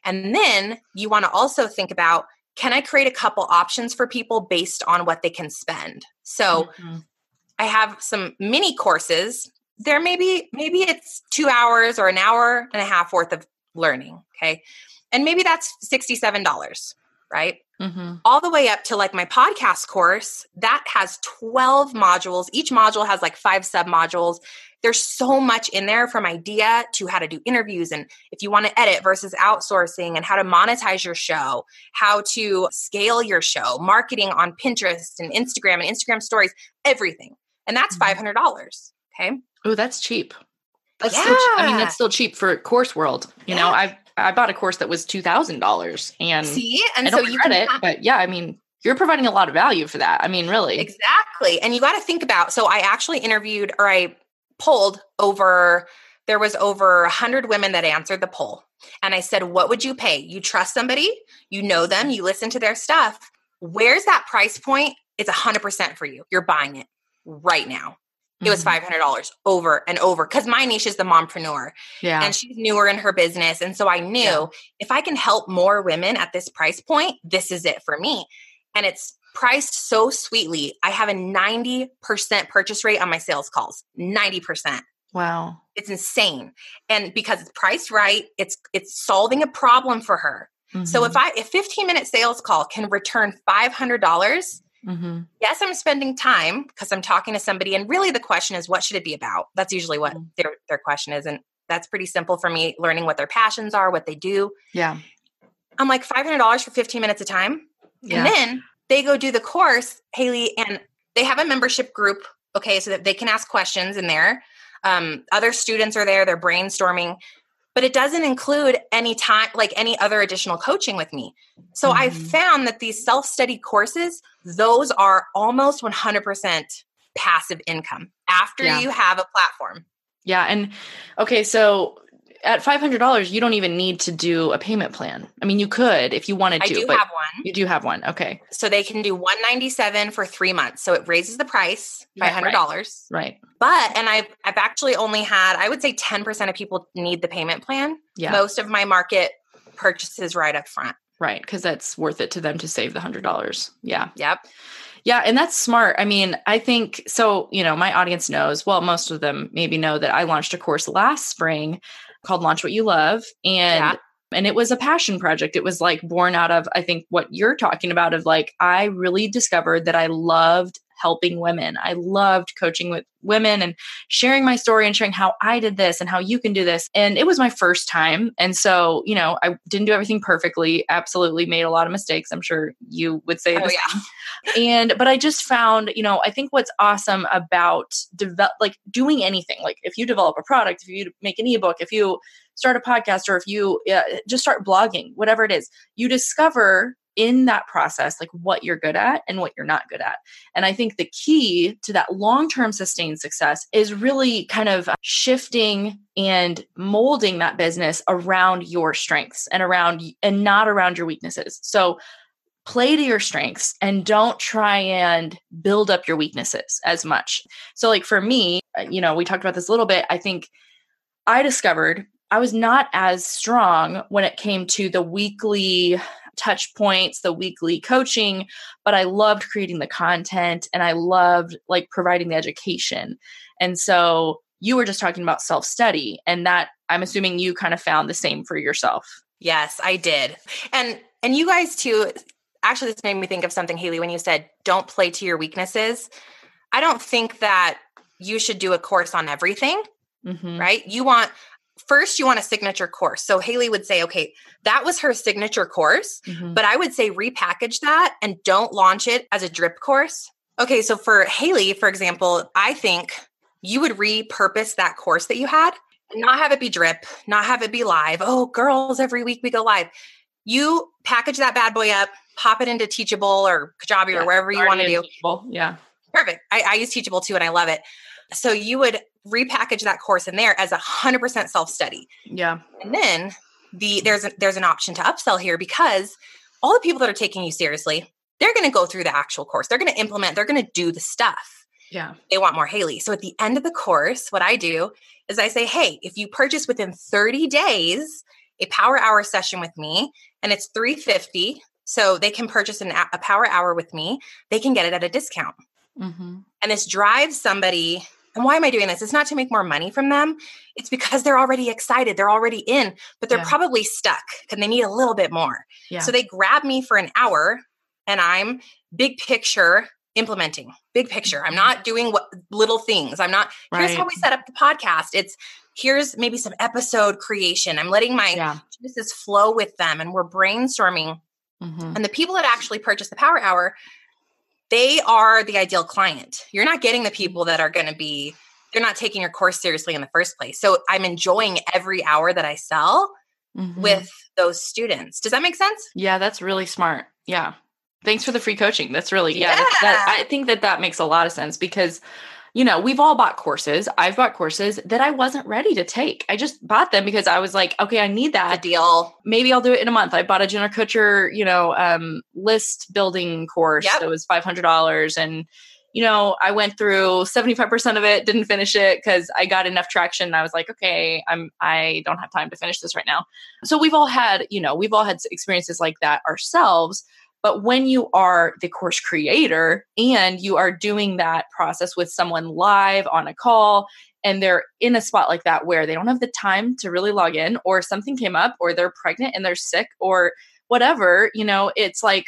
And then you want to also think about can I create a couple options for people based on what they can spend? So Mhm. I have some mini courses. There maybe maybe it's 2 hours or an hour and a half worth of learning, okay? And maybe that's $67, right? Mhm. all the way up to like my podcast course that has 12 modules each module has like five sub modules there's so much in there from idea to how to do interviews and if you want to edit versus outsourcing and how to monetize your show how to scale your show marketing on pinterest and instagram and instagram stories everything and that's Mhm. $500 okay Oh, that's cheap. That's still, I mean, that's still cheap for course world. You know, I I bought a course that was two thousand dollars, and see and I so you can it. have- But yeah, I mean, you're providing a lot of value for that. I mean, really. Exactly. And you got to think about so I actually interviewed or I polled over there was over 100 women that answered the poll. And I said, "What would you pay? You trust somebody, you know them, you listen to their stuff. Where's that price point? It's 100% for you. You're buying it right now." It was Mhm. $500 over and over cuz my niche is the mompreneur Yeah. and she's newer in her business and so I knew Yeah. if I can help more women at this price point, this is it for me. And it's priced so sweetly. I have a 90% purchase rate on my sales calls. 90%. wow. It's insane. And because it's priced right, it's it's solving a problem for her. So Mhm. if I a 15 minute sales call can return $500, Mhm. yes, I'm spending time because I'm talking to somebody and really the question is what should it be about? That's usually what Mhm. their their question is and that's pretty simple for me learning what their passions are, what they do. yeah. I'm like $500 for 15 minutes of time. Yeah. And then they go do the course, Haley, and they have a membership group, okay, so that they can ask questions in there. Um, other students are there, they're brainstorming, but it doesn't include any time, like any other additional coaching with me. So I Mhm. found that these self study courses, those are almost 100% passive income after Yeah. you have a platform. Yeah. And okay, so at $500, you don't even need to do a payment plan. I mean, you could if you wanted to. I do but have one. You do have one. Okay. So they can do 197 for three months. So it raises the price by hundred dollars. Right. But, and I've, I've actually only had, I would say 10% of people need the payment plan. Yeah. Most of my market purchases right up front. Right. Because that's worth it to them to save the $100. Yeah. Yep. Yeah, and that's smart. I mean, I think so, you know, my audience knows, well, most of them maybe know that I launched a course last spring called Launch What You Love and Yeah. and it was a passion project. It was like born out of I think what you're talking about of like I really discovered that I loved helping women. I loved coaching with women and sharing my story and sharing how I did this and how you can do this. And it was my first time. And so, you know, I didn't do everything perfectly, absolutely made a lot of mistakes. I'm sure you would say Oh, yeah. and but i just found you know i think what's awesome about develop like doing anything like if you develop a product if you make an ebook if you start a podcast or if you uh, just start blogging whatever it is you discover in that process like what you're good at and what you're not good at and i think the key to that long-term sustained success is really kind of shifting and molding that business around your strengths and around and not around your weaknesses so play to your strengths and don't try and build up your weaknesses as much. So, like for me, uh, you know, we talked about this a little bit. I think I discovered I was not as strong when it came to the weekly touch points, the weekly coaching, but I loved creating the content and I loved like providing the education. And so, you were just talking about self study, and that I'm assuming you kind of found the same for yourself. Yes, I did. And and you guys too actually this made me think of something Haley when you said don't play to your weaknesses. I don't think that you should do a course on everything, Mhm. right? You want first you want a signature course. So Haley would say, "Okay, that was her signature course, Mhm. but I would say repackage that and don't launch it as a drip course." Okay, so for Haley, for example, I think you would repurpose that course that you had and not have it be drip, not have it be live. Oh, girls, every week we go live. You package that bad boy up, pop it into Teachable or Kajabi Yeah, or wherever you want to do. Teachable. Yeah. Perfect. I, I use Teachable too, and I love it. So you would repackage that course in there as a hundred percent self study, Yeah. and then the there's a, there's an option to upsell here because all the people that are taking you seriously, they're going to go through the actual course. They're going to implement. They're going to do the stuff Yeah. they want more Haley. So at the end of the course, what I do is I say, hey, if you purchase within 30 days a power hour session with me, and it's 350, so they can purchase an, a power hour with me, they can get it at a discount. Mm-hmm. And this drives somebody. And why am I doing this? It's not to make more money from them. It's because they're already excited. They're already in, but they're Yeah. probably stuck and they need a little bit more. Yeah. So they grab me for an hour and I'm big picture implementing, big picture. I'm not doing what little things. I'm not, here's how we set up the podcast. It's here's maybe some episode creation. I'm letting my yeah. juices flow with them and we're brainstorming. Mm-hmm. And the people that actually purchase the power hour, they are the ideal client. You're not getting the people that are going to be, they're not taking your course seriously in the first place. So I'm enjoying every hour that I sell Mm-hmm. with those students. Does that make sense? Yeah, that's really smart. Yeah. Thanks for the free coaching. That's really yeah. that- that- Yeah. I think that that makes a lot of sense because you know, we've all bought courses. I've bought courses that I wasn't ready to take. I just bought them because I was like, okay, I need that. deal. Maybe I'll do it in a month. I bought a Jenna Kutcher, you know, um, list building course Yep. that was five hundred dollars, and you know, I went through seventy five percent of it, didn't finish it because I got enough traction. And I was like, okay, I'm I don't have time to finish this right now. So we've all had, you know, we've all had experiences like that ourselves. But when you are the course creator and you are doing that process with someone live on a call and they're in a spot like that where they don't have the time to really log in or something came up or they're pregnant and they're sick or whatever, you know, it's like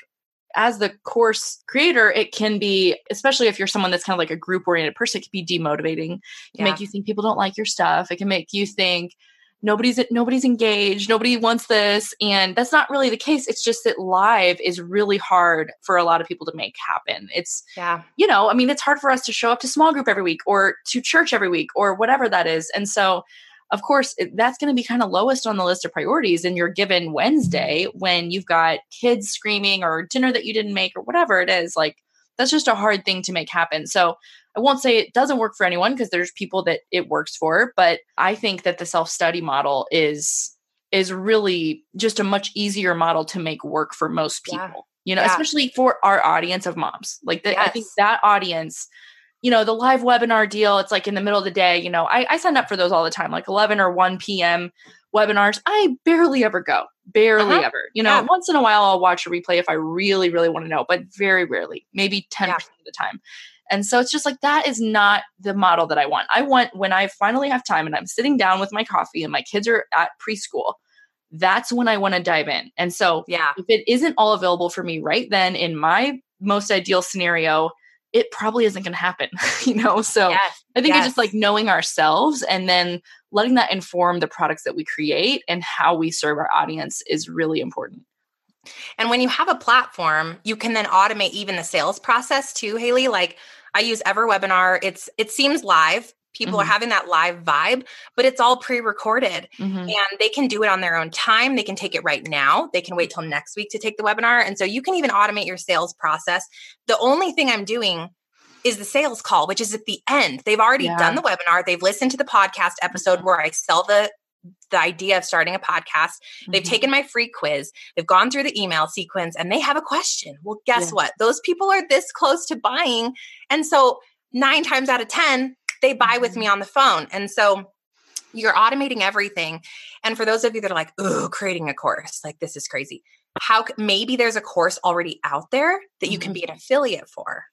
as the course creator, it can be, especially if you're someone that's kind of like a group oriented person, it can be demotivating. It can Yeah. make you think people don't like your stuff. It can make you think nobody's nobody's engaged, nobody wants this. And that's not really the case. It's just that live is really hard for a lot of people to make happen. It's Yeah. you know, I mean, it's hard for us to show up to small group every week or to church every week or whatever that is. And so, of course, it- that's going to be kind of lowest on the list of priorities. And you're given Wednesday when you've got kids screaming or dinner that you didn't make or whatever it is. Like, that's just a hard thing to make happen. So, I won't say it doesn't work for anyone because there's people that it works for, but I think that the self-study model is is really just a much easier model to make work for most people. Yeah. You know, yeah. especially for our audience of moms. Like the, yes. I think that audience you know, the live webinar deal, it's like in the middle of the day, you know, I, I sign up for those all the time, like 11 or 1 p.m. webinars. I barely ever go, barely uh-huh. ever. You know, yeah. once in a while I'll watch a replay if I really, really want to know, but very rarely, maybe 10% yeah. of the time. And so it's just like that is not the model that I want. I want when I finally have time and I'm sitting down with my coffee and my kids are at preschool, that's when I want to dive in. And so, yeah, if it isn't all available for me right then in my most ideal scenario, it probably isn't going to happen, you know? So yes, I think yes. it's just like knowing ourselves and then letting that inform the products that we create and how we serve our audience is really important. And when you have a platform, you can then automate even the sales process too, Haley. Like I use EverWebinar. It's it seems live. People mm-hmm. are having that live vibe, but it's all pre-recorded mm-hmm. and they can do it on their own time. They can take it right now. They can wait till next week to take the webinar. And so you can even automate your sales process. The only thing I'm doing is the sales call, which is at the end. They've already yeah. done the webinar. They've listened to the podcast episode where I sell the the idea of starting a podcast. Mm-hmm. They've taken my free quiz. They've gone through the email sequence and they have a question. Well, guess yeah. what? Those people are this close to buying. And so, 9 times out of 10, they buy with me mm-hmm. on the phone. And so, you're automating everything. And for those of you that are like, "Oh, creating a course, like this is crazy." How maybe there's a course already out there that you can mm-hmm. be an affiliate for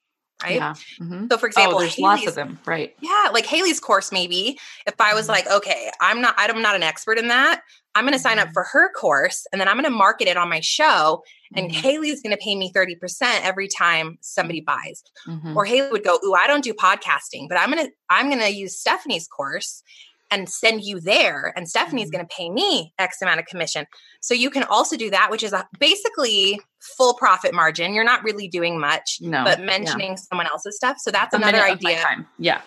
right? Yeah. Mm-hmm. So, for example, oh, there's Haley's, lots of them, right? Yeah, like Haley's course, maybe if I was mm-hmm. like, okay, I'm not, I'm not an expert in that. I'm going to sign up mm-hmm. for her course, and then I'm going to market it on my show, and mm-hmm. Haley's going to pay me thirty percent every time somebody buys. Mm-hmm. Or Haley would go, "Ooh, I don't do podcasting, but I'm gonna, I'm gonna use Stephanie's course." And send you there and stephanie's mm-hmm. going to pay me x amount of commission. So you can also do that which is a, basically full profit margin. You're not really doing much no, but mentioning yeah. someone else's stuff. So that's a another idea. yeah.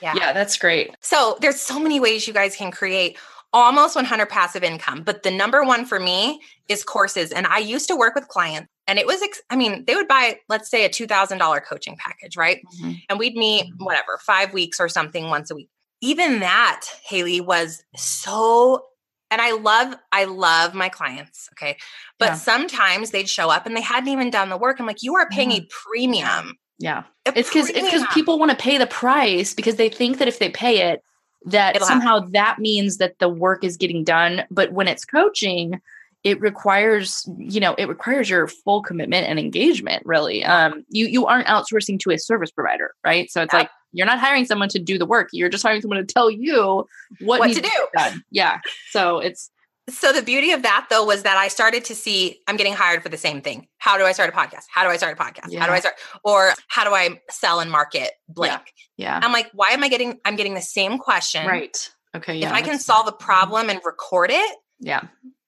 Yeah. Yeah that's great. So there's so many ways you guys can create almost 100 passive income but the number one for me is courses and i used to work with clients and it was i mean they would buy let's say a $2000 coaching package right? Mm-hmm. and we'd meet whatever five weeks or something once a week even that, Haley, was so and I love I love my clients, okay? But yeah. sometimes they'd show up and they hadn't even done the work. I'm like, "You are paying a premium." Yeah. A it's cuz it's cuz people want to pay the price because they think that if they pay it that It'll somehow happen. that means that the work is getting done, but when it's coaching, it requires you know it requires your full commitment and engagement really um you you aren't outsourcing to a service provider right so it's like you're not hiring someone to do the work. You're just hiring someone to tell you what, what to do. Yeah. So it's so the beauty of that though was that I started to see I'm getting hired for the same thing. How do I start a podcast? How do I start a podcast? Yeah. How do I start or how do I sell and market blank? Yeah. yeah. I'm like, why am I getting I'm getting the same question. Right. Okay. Yeah. If I can solve a problem and record it. Yeah.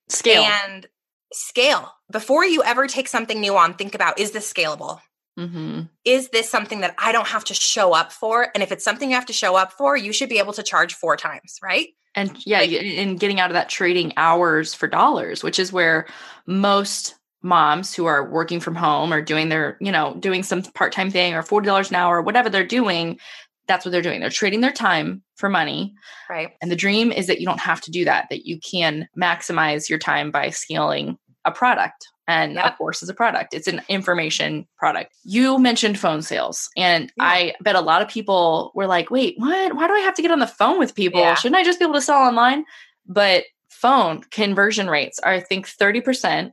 Scale. And scale. Before you ever take something new on, think about is this scalable? Mm-hmm. Is this something that I don't have to show up for? And if it's something you have to show up for, you should be able to charge four times, right? And yeah, like, in getting out of that trading hours for dollars, which is where most moms who are working from home or doing their, you know, doing some part time thing or $40 an hour, or whatever they're doing, that's what they're doing. They're trading their time for money. Right. And the dream is that you don't have to do that, that you can maximize your time by scaling a product and yep. a course is a product it's an information product you mentioned phone sales and yeah. i bet a lot of people were like wait what why do i have to get on the phone with people yeah. shouldn't i just be able to sell online but phone conversion rates are i think 30%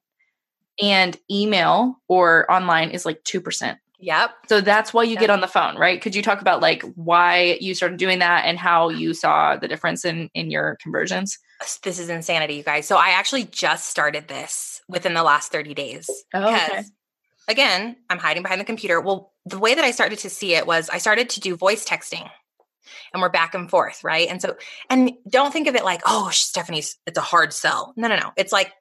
and email or online is like 2% Yep. So that's why you yep. get on the phone, right? Could you talk about like why you started doing that and how you saw the difference in in your conversions? This is insanity, you guys. So I actually just started this within the last 30 days. Oh, okay. Again, I'm hiding behind the computer. Well, the way that I started to see it was I started to do voice texting and we're back and forth, right? And so, and don't think of it like, oh, Stephanie's, it's a hard sell. No, no, no. It's like,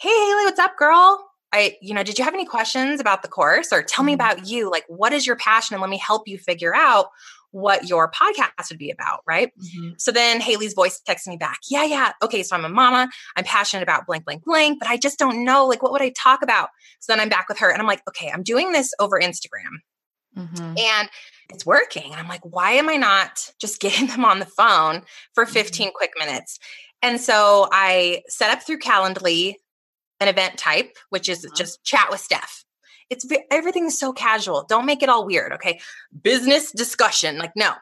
hey, Haley, what's up, girl? I, you know, did you have any questions about the course or tell me mm-hmm. about you? Like, what is your passion? And let me help you figure out what your podcast would be about, right? Mm-hmm. So then Haley's voice texts me back. Yeah, yeah. Okay, so I'm a mama. I'm passionate about blank, blank, blank, but I just don't know. Like, what would I talk about? So then I'm back with her and I'm like, okay, I'm doing this over Instagram. Mm-hmm. And it's working. And I'm like, why am I not just getting them on the phone for mm-hmm. 15 mm-hmm. quick minutes? And so I set up through Calendly an event type, which is uh-huh. just chat with Steph. It's everything's so casual. Don't make it all weird. Okay. Business discussion. Like, no,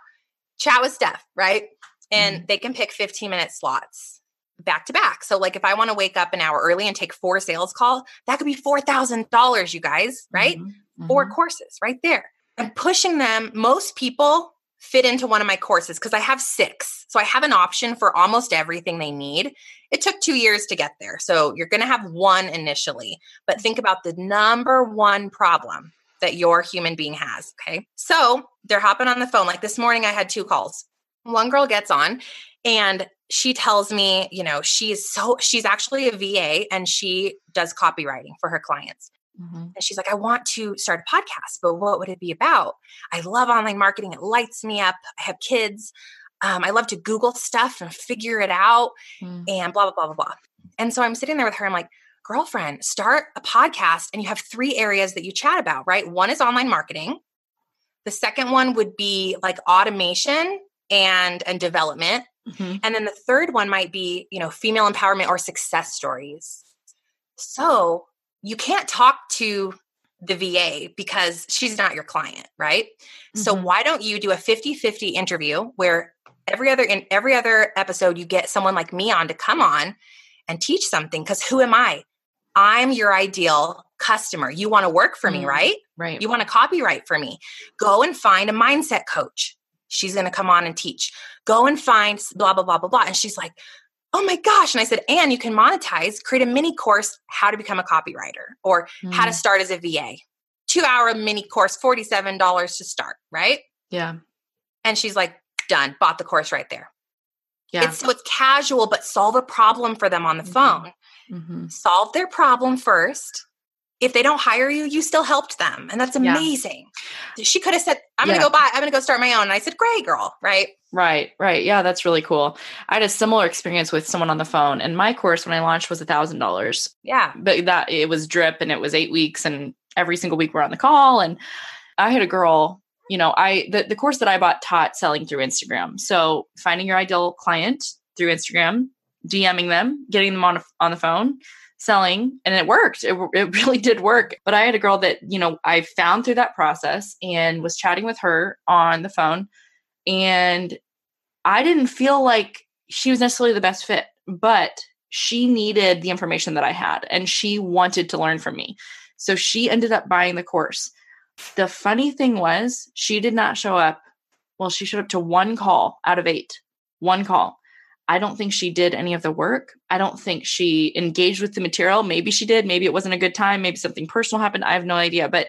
chat with Steph, right? And mm-hmm. they can pick 15 minute slots back to back. So, like, if I want to wake up an hour early and take four sales call, that could be $4,000, you guys, right? Mm-hmm. Four mm-hmm. courses right there. I'm pushing them. Most people fit into one of my courses because I have six. So I have an option for almost everything they need. It took two years to get there. So you're going to have one initially, but think about the number one problem that your human being has. Okay. So they're hopping on the phone. Like this morning, I had two calls. One girl gets on and she tells me, you know, she's so, she's actually a VA and she does copywriting for her clients. Mm-hmm. And she's like, I want to start a podcast, but what would it be about? I love online marketing. It lights me up. I have kids. Um, I love to Google stuff and figure it out mm. and blah, blah, blah, blah, blah. And so I'm sitting there with her. I'm like, girlfriend, start a podcast and you have three areas that you chat about, right? One is online marketing. The second one would be like automation and and development. Mm-hmm. And then the third one might be, you know, female empowerment or success stories. So you can't talk to the VA because she's not your client, right? Mm-hmm. So why don't you do a 50-50 interview where every other in every other episode you get someone like me on to come on and teach something cuz who am I? I'm your ideal customer. You want to work for me, right? Right. You want to copywrite for me. Go and find a mindset coach. She's going to come on and teach. Go and find blah blah blah blah blah and she's like, oh my gosh. And I said, and you can monetize, create a mini course, how to become a copywriter or mm. how to mm. start as a VA. Two hour mini course, $47 to start, right? Yeah. And she's like, done, bought the course right there. Yeah. It's, so it's casual, but solve a problem for them on the mm-hmm. phone. Mm-hmm. Solve their problem first if they don't hire you, you still helped them. And that's amazing. Yeah. She could have said, I'm yeah. going to go buy, I'm going to go start my own. And I said, great girl. Right. Right. Right. Yeah. That's really cool. I had a similar experience with someone on the phone and my course when I launched was a thousand dollars. Yeah. But that it was drip and it was eight weeks and every single week we're on the call. And I had a girl, you know, I, the, the course that I bought taught selling through Instagram. So finding your ideal client through Instagram, DMing them, getting them on, on the phone, selling and it worked. It, it really did work. But I had a girl that, you know, I found through that process and was chatting with her on the phone. And I didn't feel like she was necessarily the best fit, but she needed the information that I had and she wanted to learn from me. So she ended up buying the course. The funny thing was, she did not show up. Well, she showed up to one call out of eight, one call. I don't think she did any of the work. I don't think she engaged with the material. Maybe she did. Maybe it wasn't a good time. Maybe something personal happened. I have no idea. But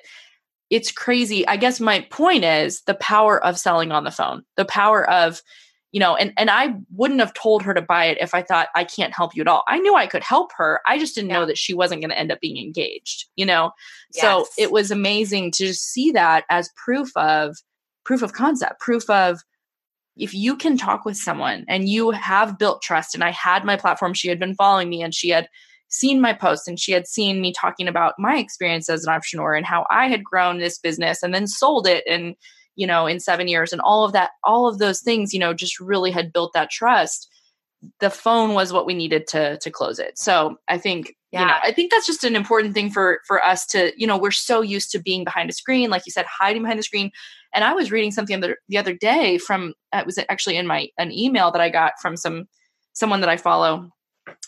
it's crazy. I guess my point is the power of selling on the phone, the power of, you know, and, and I wouldn't have told her to buy it if I thought I can't help you at all. I knew I could help her. I just didn't yeah. know that she wasn't going to end up being engaged, you know? Yes. So it was amazing to just see that as proof of proof of concept, proof of if you can talk with someone and you have built trust and i had my platform she had been following me and she had seen my posts and she had seen me talking about my experience as an entrepreneur and how i had grown this business and then sold it and you know in 7 years and all of that all of those things you know just really had built that trust the phone was what we needed to to close it. So i think yeah. you know i think that's just an important thing for for us to you know we're so used to being behind a screen like you said hiding behind the screen. And i was reading something the, the other day from uh, it was actually in my an email that i got from some someone that i follow.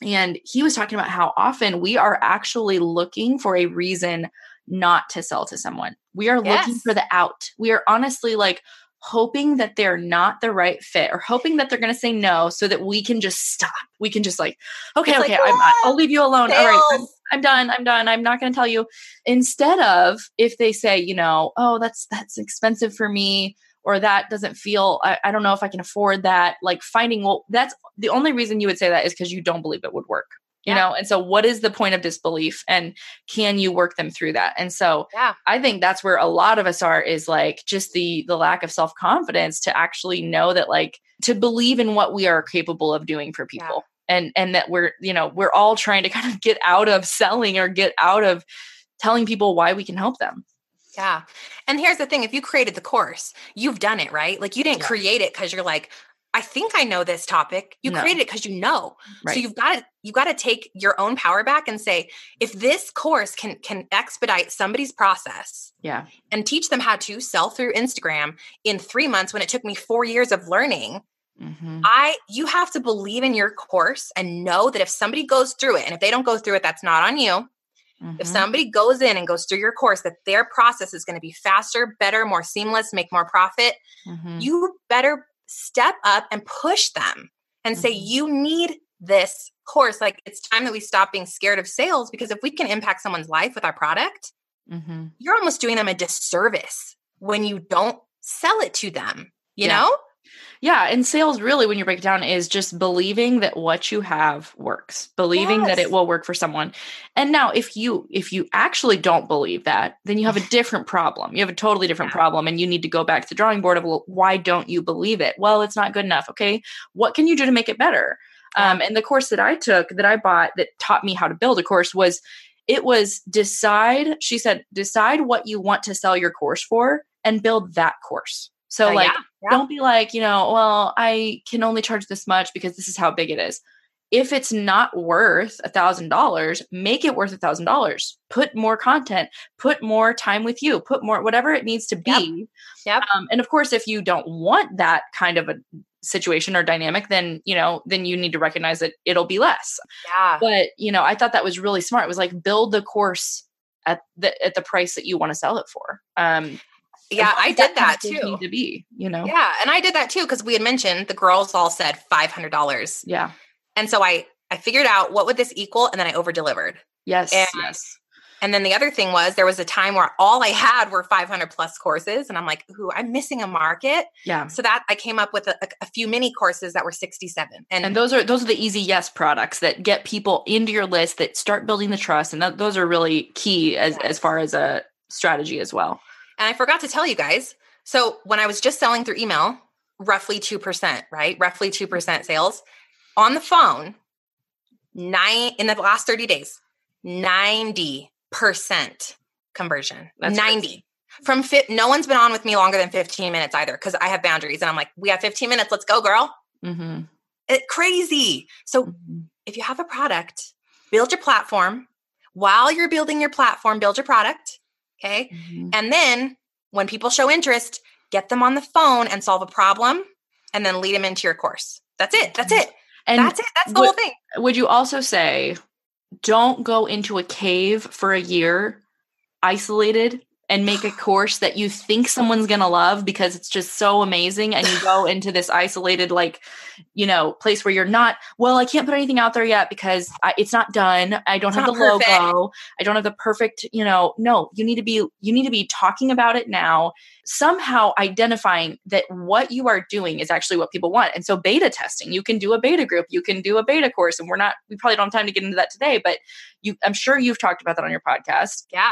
And he was talking about how often we are actually looking for a reason not to sell to someone. We are yes. looking for the out. We are honestly like hoping that they're not the right fit or hoping that they're going to say no so that we can just stop. We can just like, okay, it's okay, like, i will leave you alone. All right, I'm, I'm done. I'm done. I'm not going to tell you. Instead of if they say, you know, oh, that's that's expensive for me or that doesn't feel I, I don't know if I can afford that. Like finding well, that's the only reason you would say that is because you don't believe it would work you yeah. know and so what is the point of disbelief and can you work them through that and so yeah. i think that's where a lot of us are is like just the the lack of self-confidence to actually know that like to believe in what we are capable of doing for people yeah. and and that we're you know we're all trying to kind of get out of selling or get out of telling people why we can help them Yeah. And here's the thing if you created the course, you've done it, right? Like you didn't Yeah. create it because you're like, I think I know this topic. You No. created it because you know. Right. So you've got to you've got to take your own power back and say, if this course can can expedite somebody's process yeah. and teach them how to sell through Instagram in three months when it took me four years of learning, hmm I you have to believe in your course and know that if somebody goes through it, and if they don't go through it, that's not on you. If Mhm. somebody goes in and goes through your course, that their process is going to be faster, better, more seamless, make more profit. Mhm. You better step up and push them and say, Mhm. You need this course. Like it's time that we stop being scared of sales because if we can impact someone's life with our product, Mhm. you're almost doing them a disservice when you don't sell it to them, you Yeah. know? Yeah, and sales really, when you break it down, is just believing that what you have works, believing that it will work for someone. And now, if you if you actually don't believe that, then you have a different problem. You have a totally different Yeah. problem, and you need to go back to the drawing board of well, why don't you believe it? Well, it's not good enough. Okay, what can you do to make it better? Yeah. Um, and the course that I took, that I bought, that taught me how to build a course was it was decide. She said, decide what you want to sell your course for, and build that course. So, Uh, like yeah, yeah. don't be like, you know, well, I can only charge this much because this is how big it is. If it's not worth a thousand dollars, make it worth a thousand dollars. Put more content, put more time with you, put more whatever it needs to be. Yep. Um, and of course, if you don't want that kind of a situation or dynamic, then you know, then you need to recognize that it'll be less. yeah. But you know, I thought that was really smart. It was like build the course at the at the price that you want to sell it for. Um, Yeah, I did that conversation too. Need to be, you know, Yeah, and I did that too because we had mentioned the girls all said five hundred dollars, yeah. and so I I figured out what would this equal, and then I over delivered. Yes, And- yes. And then the other thing was there was a time where all I had were five hundred plus courses, and I'm like, "Ooh, I'm missing a market." Yeah. So that I came up with a, a few mini courses that were sixty seven, and, And those are those are the easy yes products that get people into your list that start building the trust and that, those are really key as as far as a strategy as well. And I forgot to tell you guys. So when I was just selling through email, roughly two percent, right? Roughly two percent sales on the phone. Nine in the last thirty days, ninety percent conversion. That's Ninety crazy. from fit. No one's been on with me longer than fifteen minutes either, because I have boundaries, and I'm like, we have fifteen minutes. Let's go, girl. Mhm. It crazy. So Mhm. if you have a product, build your platform. While you're building your platform, build your product. Okay. Mhm. And then when people show interest, get them on the phone and solve a problem and then lead them into your course. That's it. That's it. And That's it. That's the what- whole thing. would you also say don't go into a cave for a year isolated and make a course that you think someone's going to love because it's just so amazing and you go into this isolated like you know place where you're not well i can't put anything out there yet because I, it's not done i don't It's have the perfect. logo i don't have the perfect you know no you need to be you need to be talking about it now somehow identifying that what you are doing is actually what people want and so beta testing you can do a beta group you can do a beta course and we're not we probably don't have time to get into that today but you i'm sure you've talked about that on your podcast Yeah.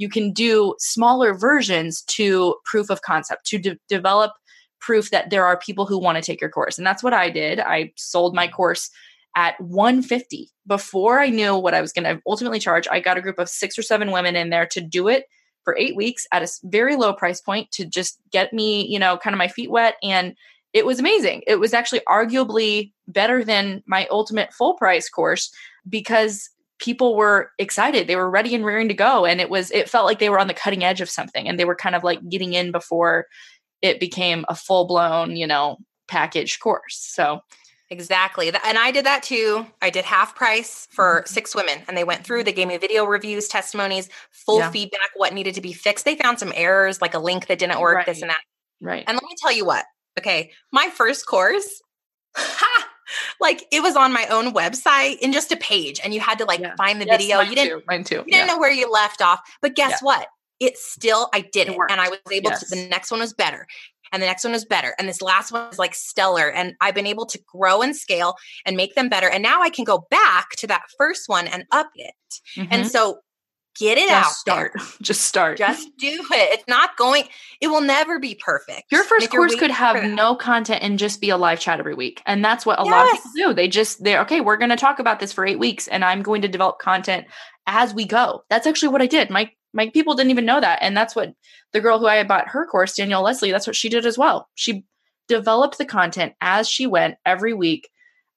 You can do smaller versions to proof of concept to de- develop proof that there are people who want to take your course. And that's what i did. I sold my course at 150 before i knew what i was going to ultimately charge i got a group of six or seven women in there to do it for eight weeks at a very low price point to just get me you know kind of my feet wet. And it was amazing. It was actually arguably better than my ultimate full price course because people were excited they were ready and rearing to go and it was it felt like they were on the cutting edge of something and they were kind of like getting in before it became a full blown you know packaged course so Exactly. And I did that too. I did half price for mm-hmm. six women and they went through, they gave me video reviews, testimonies, full Yeah. feedback, what needed to be fixed. They found some errors, like a link that didn't work, this and that. right And let me tell you what. Okay. My first course, ha, like it was on my own website in just a page and you had to like Yeah. find the Yes, video. You didn't too, mine too you didn't know where you left off. But guess Yeah. what? It still I did It it. And I was able Yes. to the next one was better. And the next one was better. And this last one was like stellar. And I've been able to grow and scale and make them better. And now I can go back to that first one and up it. Mhm. And so get it just out. start there. just start Just do it. It's not going, it will never be perfect. Your first if course could have no content and just be a live chat every week. And that's what a lot of people do. They just, they're okay, we're going to talk about this for eight weeks and I'm going to develop content as we go. That's actually what I did. My my people didn't even know that. And that's what the girl who I bought her course, Danielle Leslie, that's what she did as well. She developed the content as she went every week.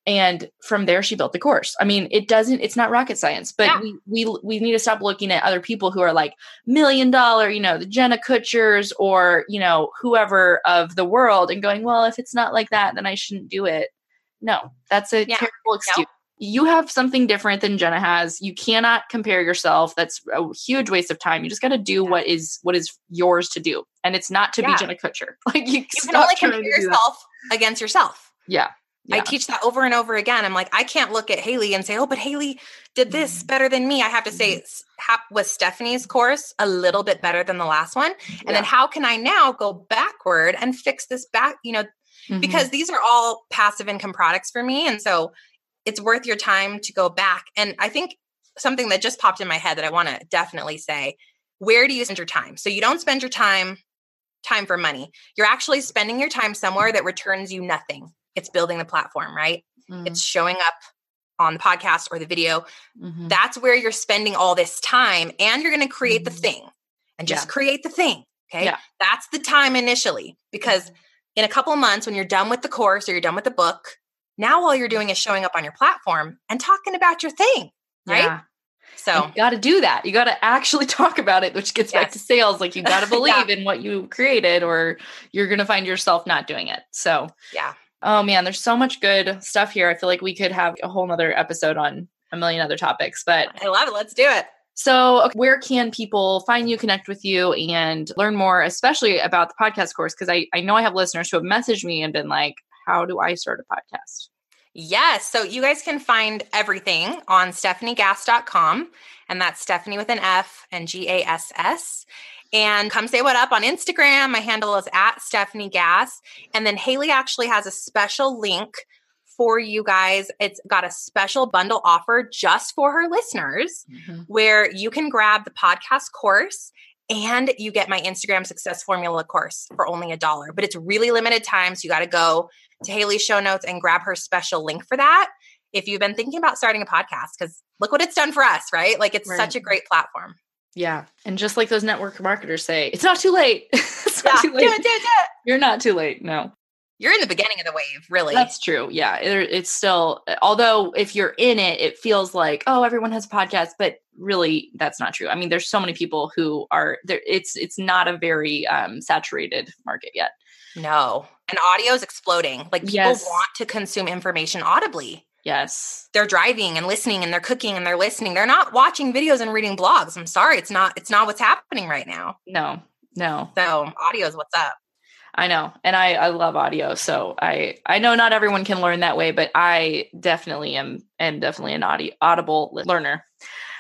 And from there, she built the course. I mean, it doesn't, it's not rocket science, but yeah. we, we, we need to stop looking at other people who are like million dollar, you know, the Jenna Kutchers or, you know, whoever of the world and going, well, if it's not like that, then I shouldn't do it. No, that's a yeah. terrible excuse. No you have something different than Jenna has. You cannot compare yourself. That's a huge waste of time. You just got to do yeah. what is what is yours to do, and it's not to be Jenna Kutcher. Like you, you can only compare yourself against yourself. Yeah. Yeah. I teach that over and over again. I'm like, I can't look at Haley and say, "Oh, but Haley did this mm-hmm. better than me." I have to say, mm-hmm. was Stephanie's course a little bit better than the last one? And then how can I now go backward and fix this back? You know, mm-hmm. because these are all passive income products for me, and so it's worth your time to go back. And I think something that just popped in my head that I want to definitely say where do you spend your time? So you don't spend your time time for money. You're actually spending your time somewhere that returns you nothing. It's building the platform, right? Mm-hmm. It's showing up on the podcast or the video. Mm-hmm. That's where you're spending all this time and you're going to create mm-hmm. the thing and just yeah. create the thing. Okay. Yeah. That's the time initially because in a couple of months when you're done with the course or you're done with the book, now all you're doing is showing up on your platform and talking about your thing, right? Yeah. So you got to do that. You got to actually talk about it, which gets yes. back to sales. Like you got to believe yeah. in what you created, or you're going to find yourself not doing it. So, yeah. Oh man, there's so much good stuff here. I feel like we could have a whole nother episode on a million other topics, but I love it. Let's do it. So, where can people find you, connect with you, and learn more, especially about the podcast course? Because I, I know I have listeners who have messaged me and been like, how do I start a podcast? Yes. So you guys can find everything on stephaniegass.com. And that's Stephanie with an F and G A S S. And come say what up on Instagram. My handle is at Stephanie Gass. And then Haley actually has a special link for you guys. It's got a special bundle offer just for her listeners mm-hmm. where you can grab the podcast course and you get my Instagram success formula course for only a dollar. But it's really limited time. So you got to go to Haley's show notes and grab her special link for that if you've been thinking about starting a podcast, because look what it's done for us, right? Like it's right. such a great platform. Yeah. And just like those network marketers say, it's not too late. it's not yeah, too late. Do it, do it, do it. You're not too late. No. You're in the beginning of the wave, really. That's true. Yeah. It, it's still, although if you're in it, it feels like, oh, everyone has a podcast, but really that's not true. I mean, there's so many people who are there. It's, it's not a very um, saturated market yet. No. And audio is exploding. Like people yes. want to consume information audibly. Yes. They're driving and listening and they're cooking and they're listening. They're not watching videos and reading blogs. I'm sorry. It's not it's not what's happening right now. No. No. So audio is what's up. I know. And I I love audio. So I I know not everyone can learn that way, but I definitely am am definitely an audio audible learner.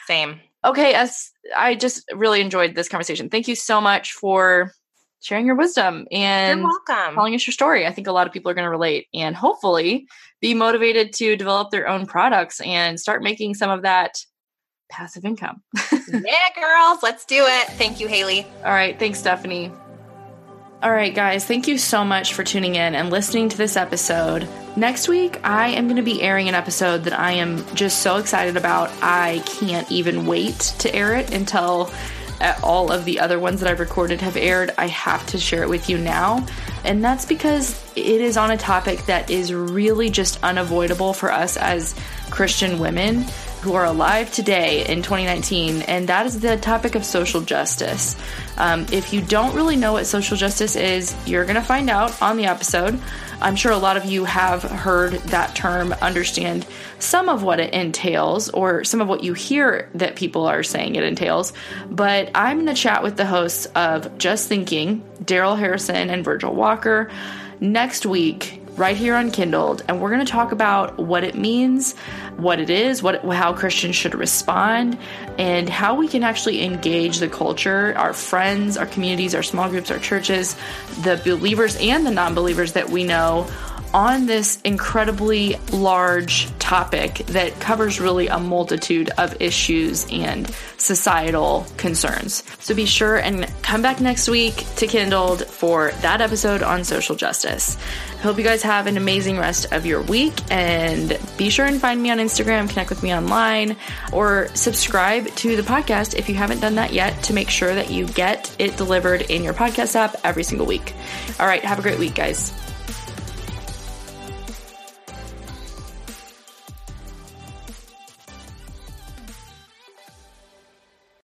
Same. Okay, as I just really enjoyed this conversation. Thank you so much for sharing your wisdom and You're welcome. telling us your story. I think a lot of people are going to relate and hopefully be motivated to develop their own products and start making some of that passive income. yeah, girls, let's do it. Thank you, Haley. All right. Thanks, Stephanie. All right, guys, thank you so much for tuning in and listening to this episode. Next week, I am going to be airing an episode that I am just so excited about. I can't even wait to air it until all of the other ones that I've recorded have aired, I have to share it with you now. And that's because it is on a topic that is really just unavoidable for us as Christian women who are alive today in 2019, and that is the topic of social justice. Um, if you don't really know what social justice is, you're going to find out on the episode. I'm sure a lot of you have heard that term, understand some of what it entails, or some of what you hear that people are saying it entails. But I'm going to chat with the hosts of Just Thinking, Darrell Harrison and Virgil Walker, next week right here on Kindled, and we're going to talk about what it means, what it is, what how Christians should respond, and how we can actually engage the culture, our friends, our communities, our small groups, our churches, the believers and the non-believers that we know on this incredibly large topic that covers really a multitude of issues and societal concerns. So be sure and come back next week to Kindled for that episode on social justice. I hope you guys have an amazing rest of your week and be sure and find me on Instagram, connect with me online, or subscribe to the podcast if you haven't done that yet to make sure that you get it delivered in your podcast app every single week. All right, have a great week, guys.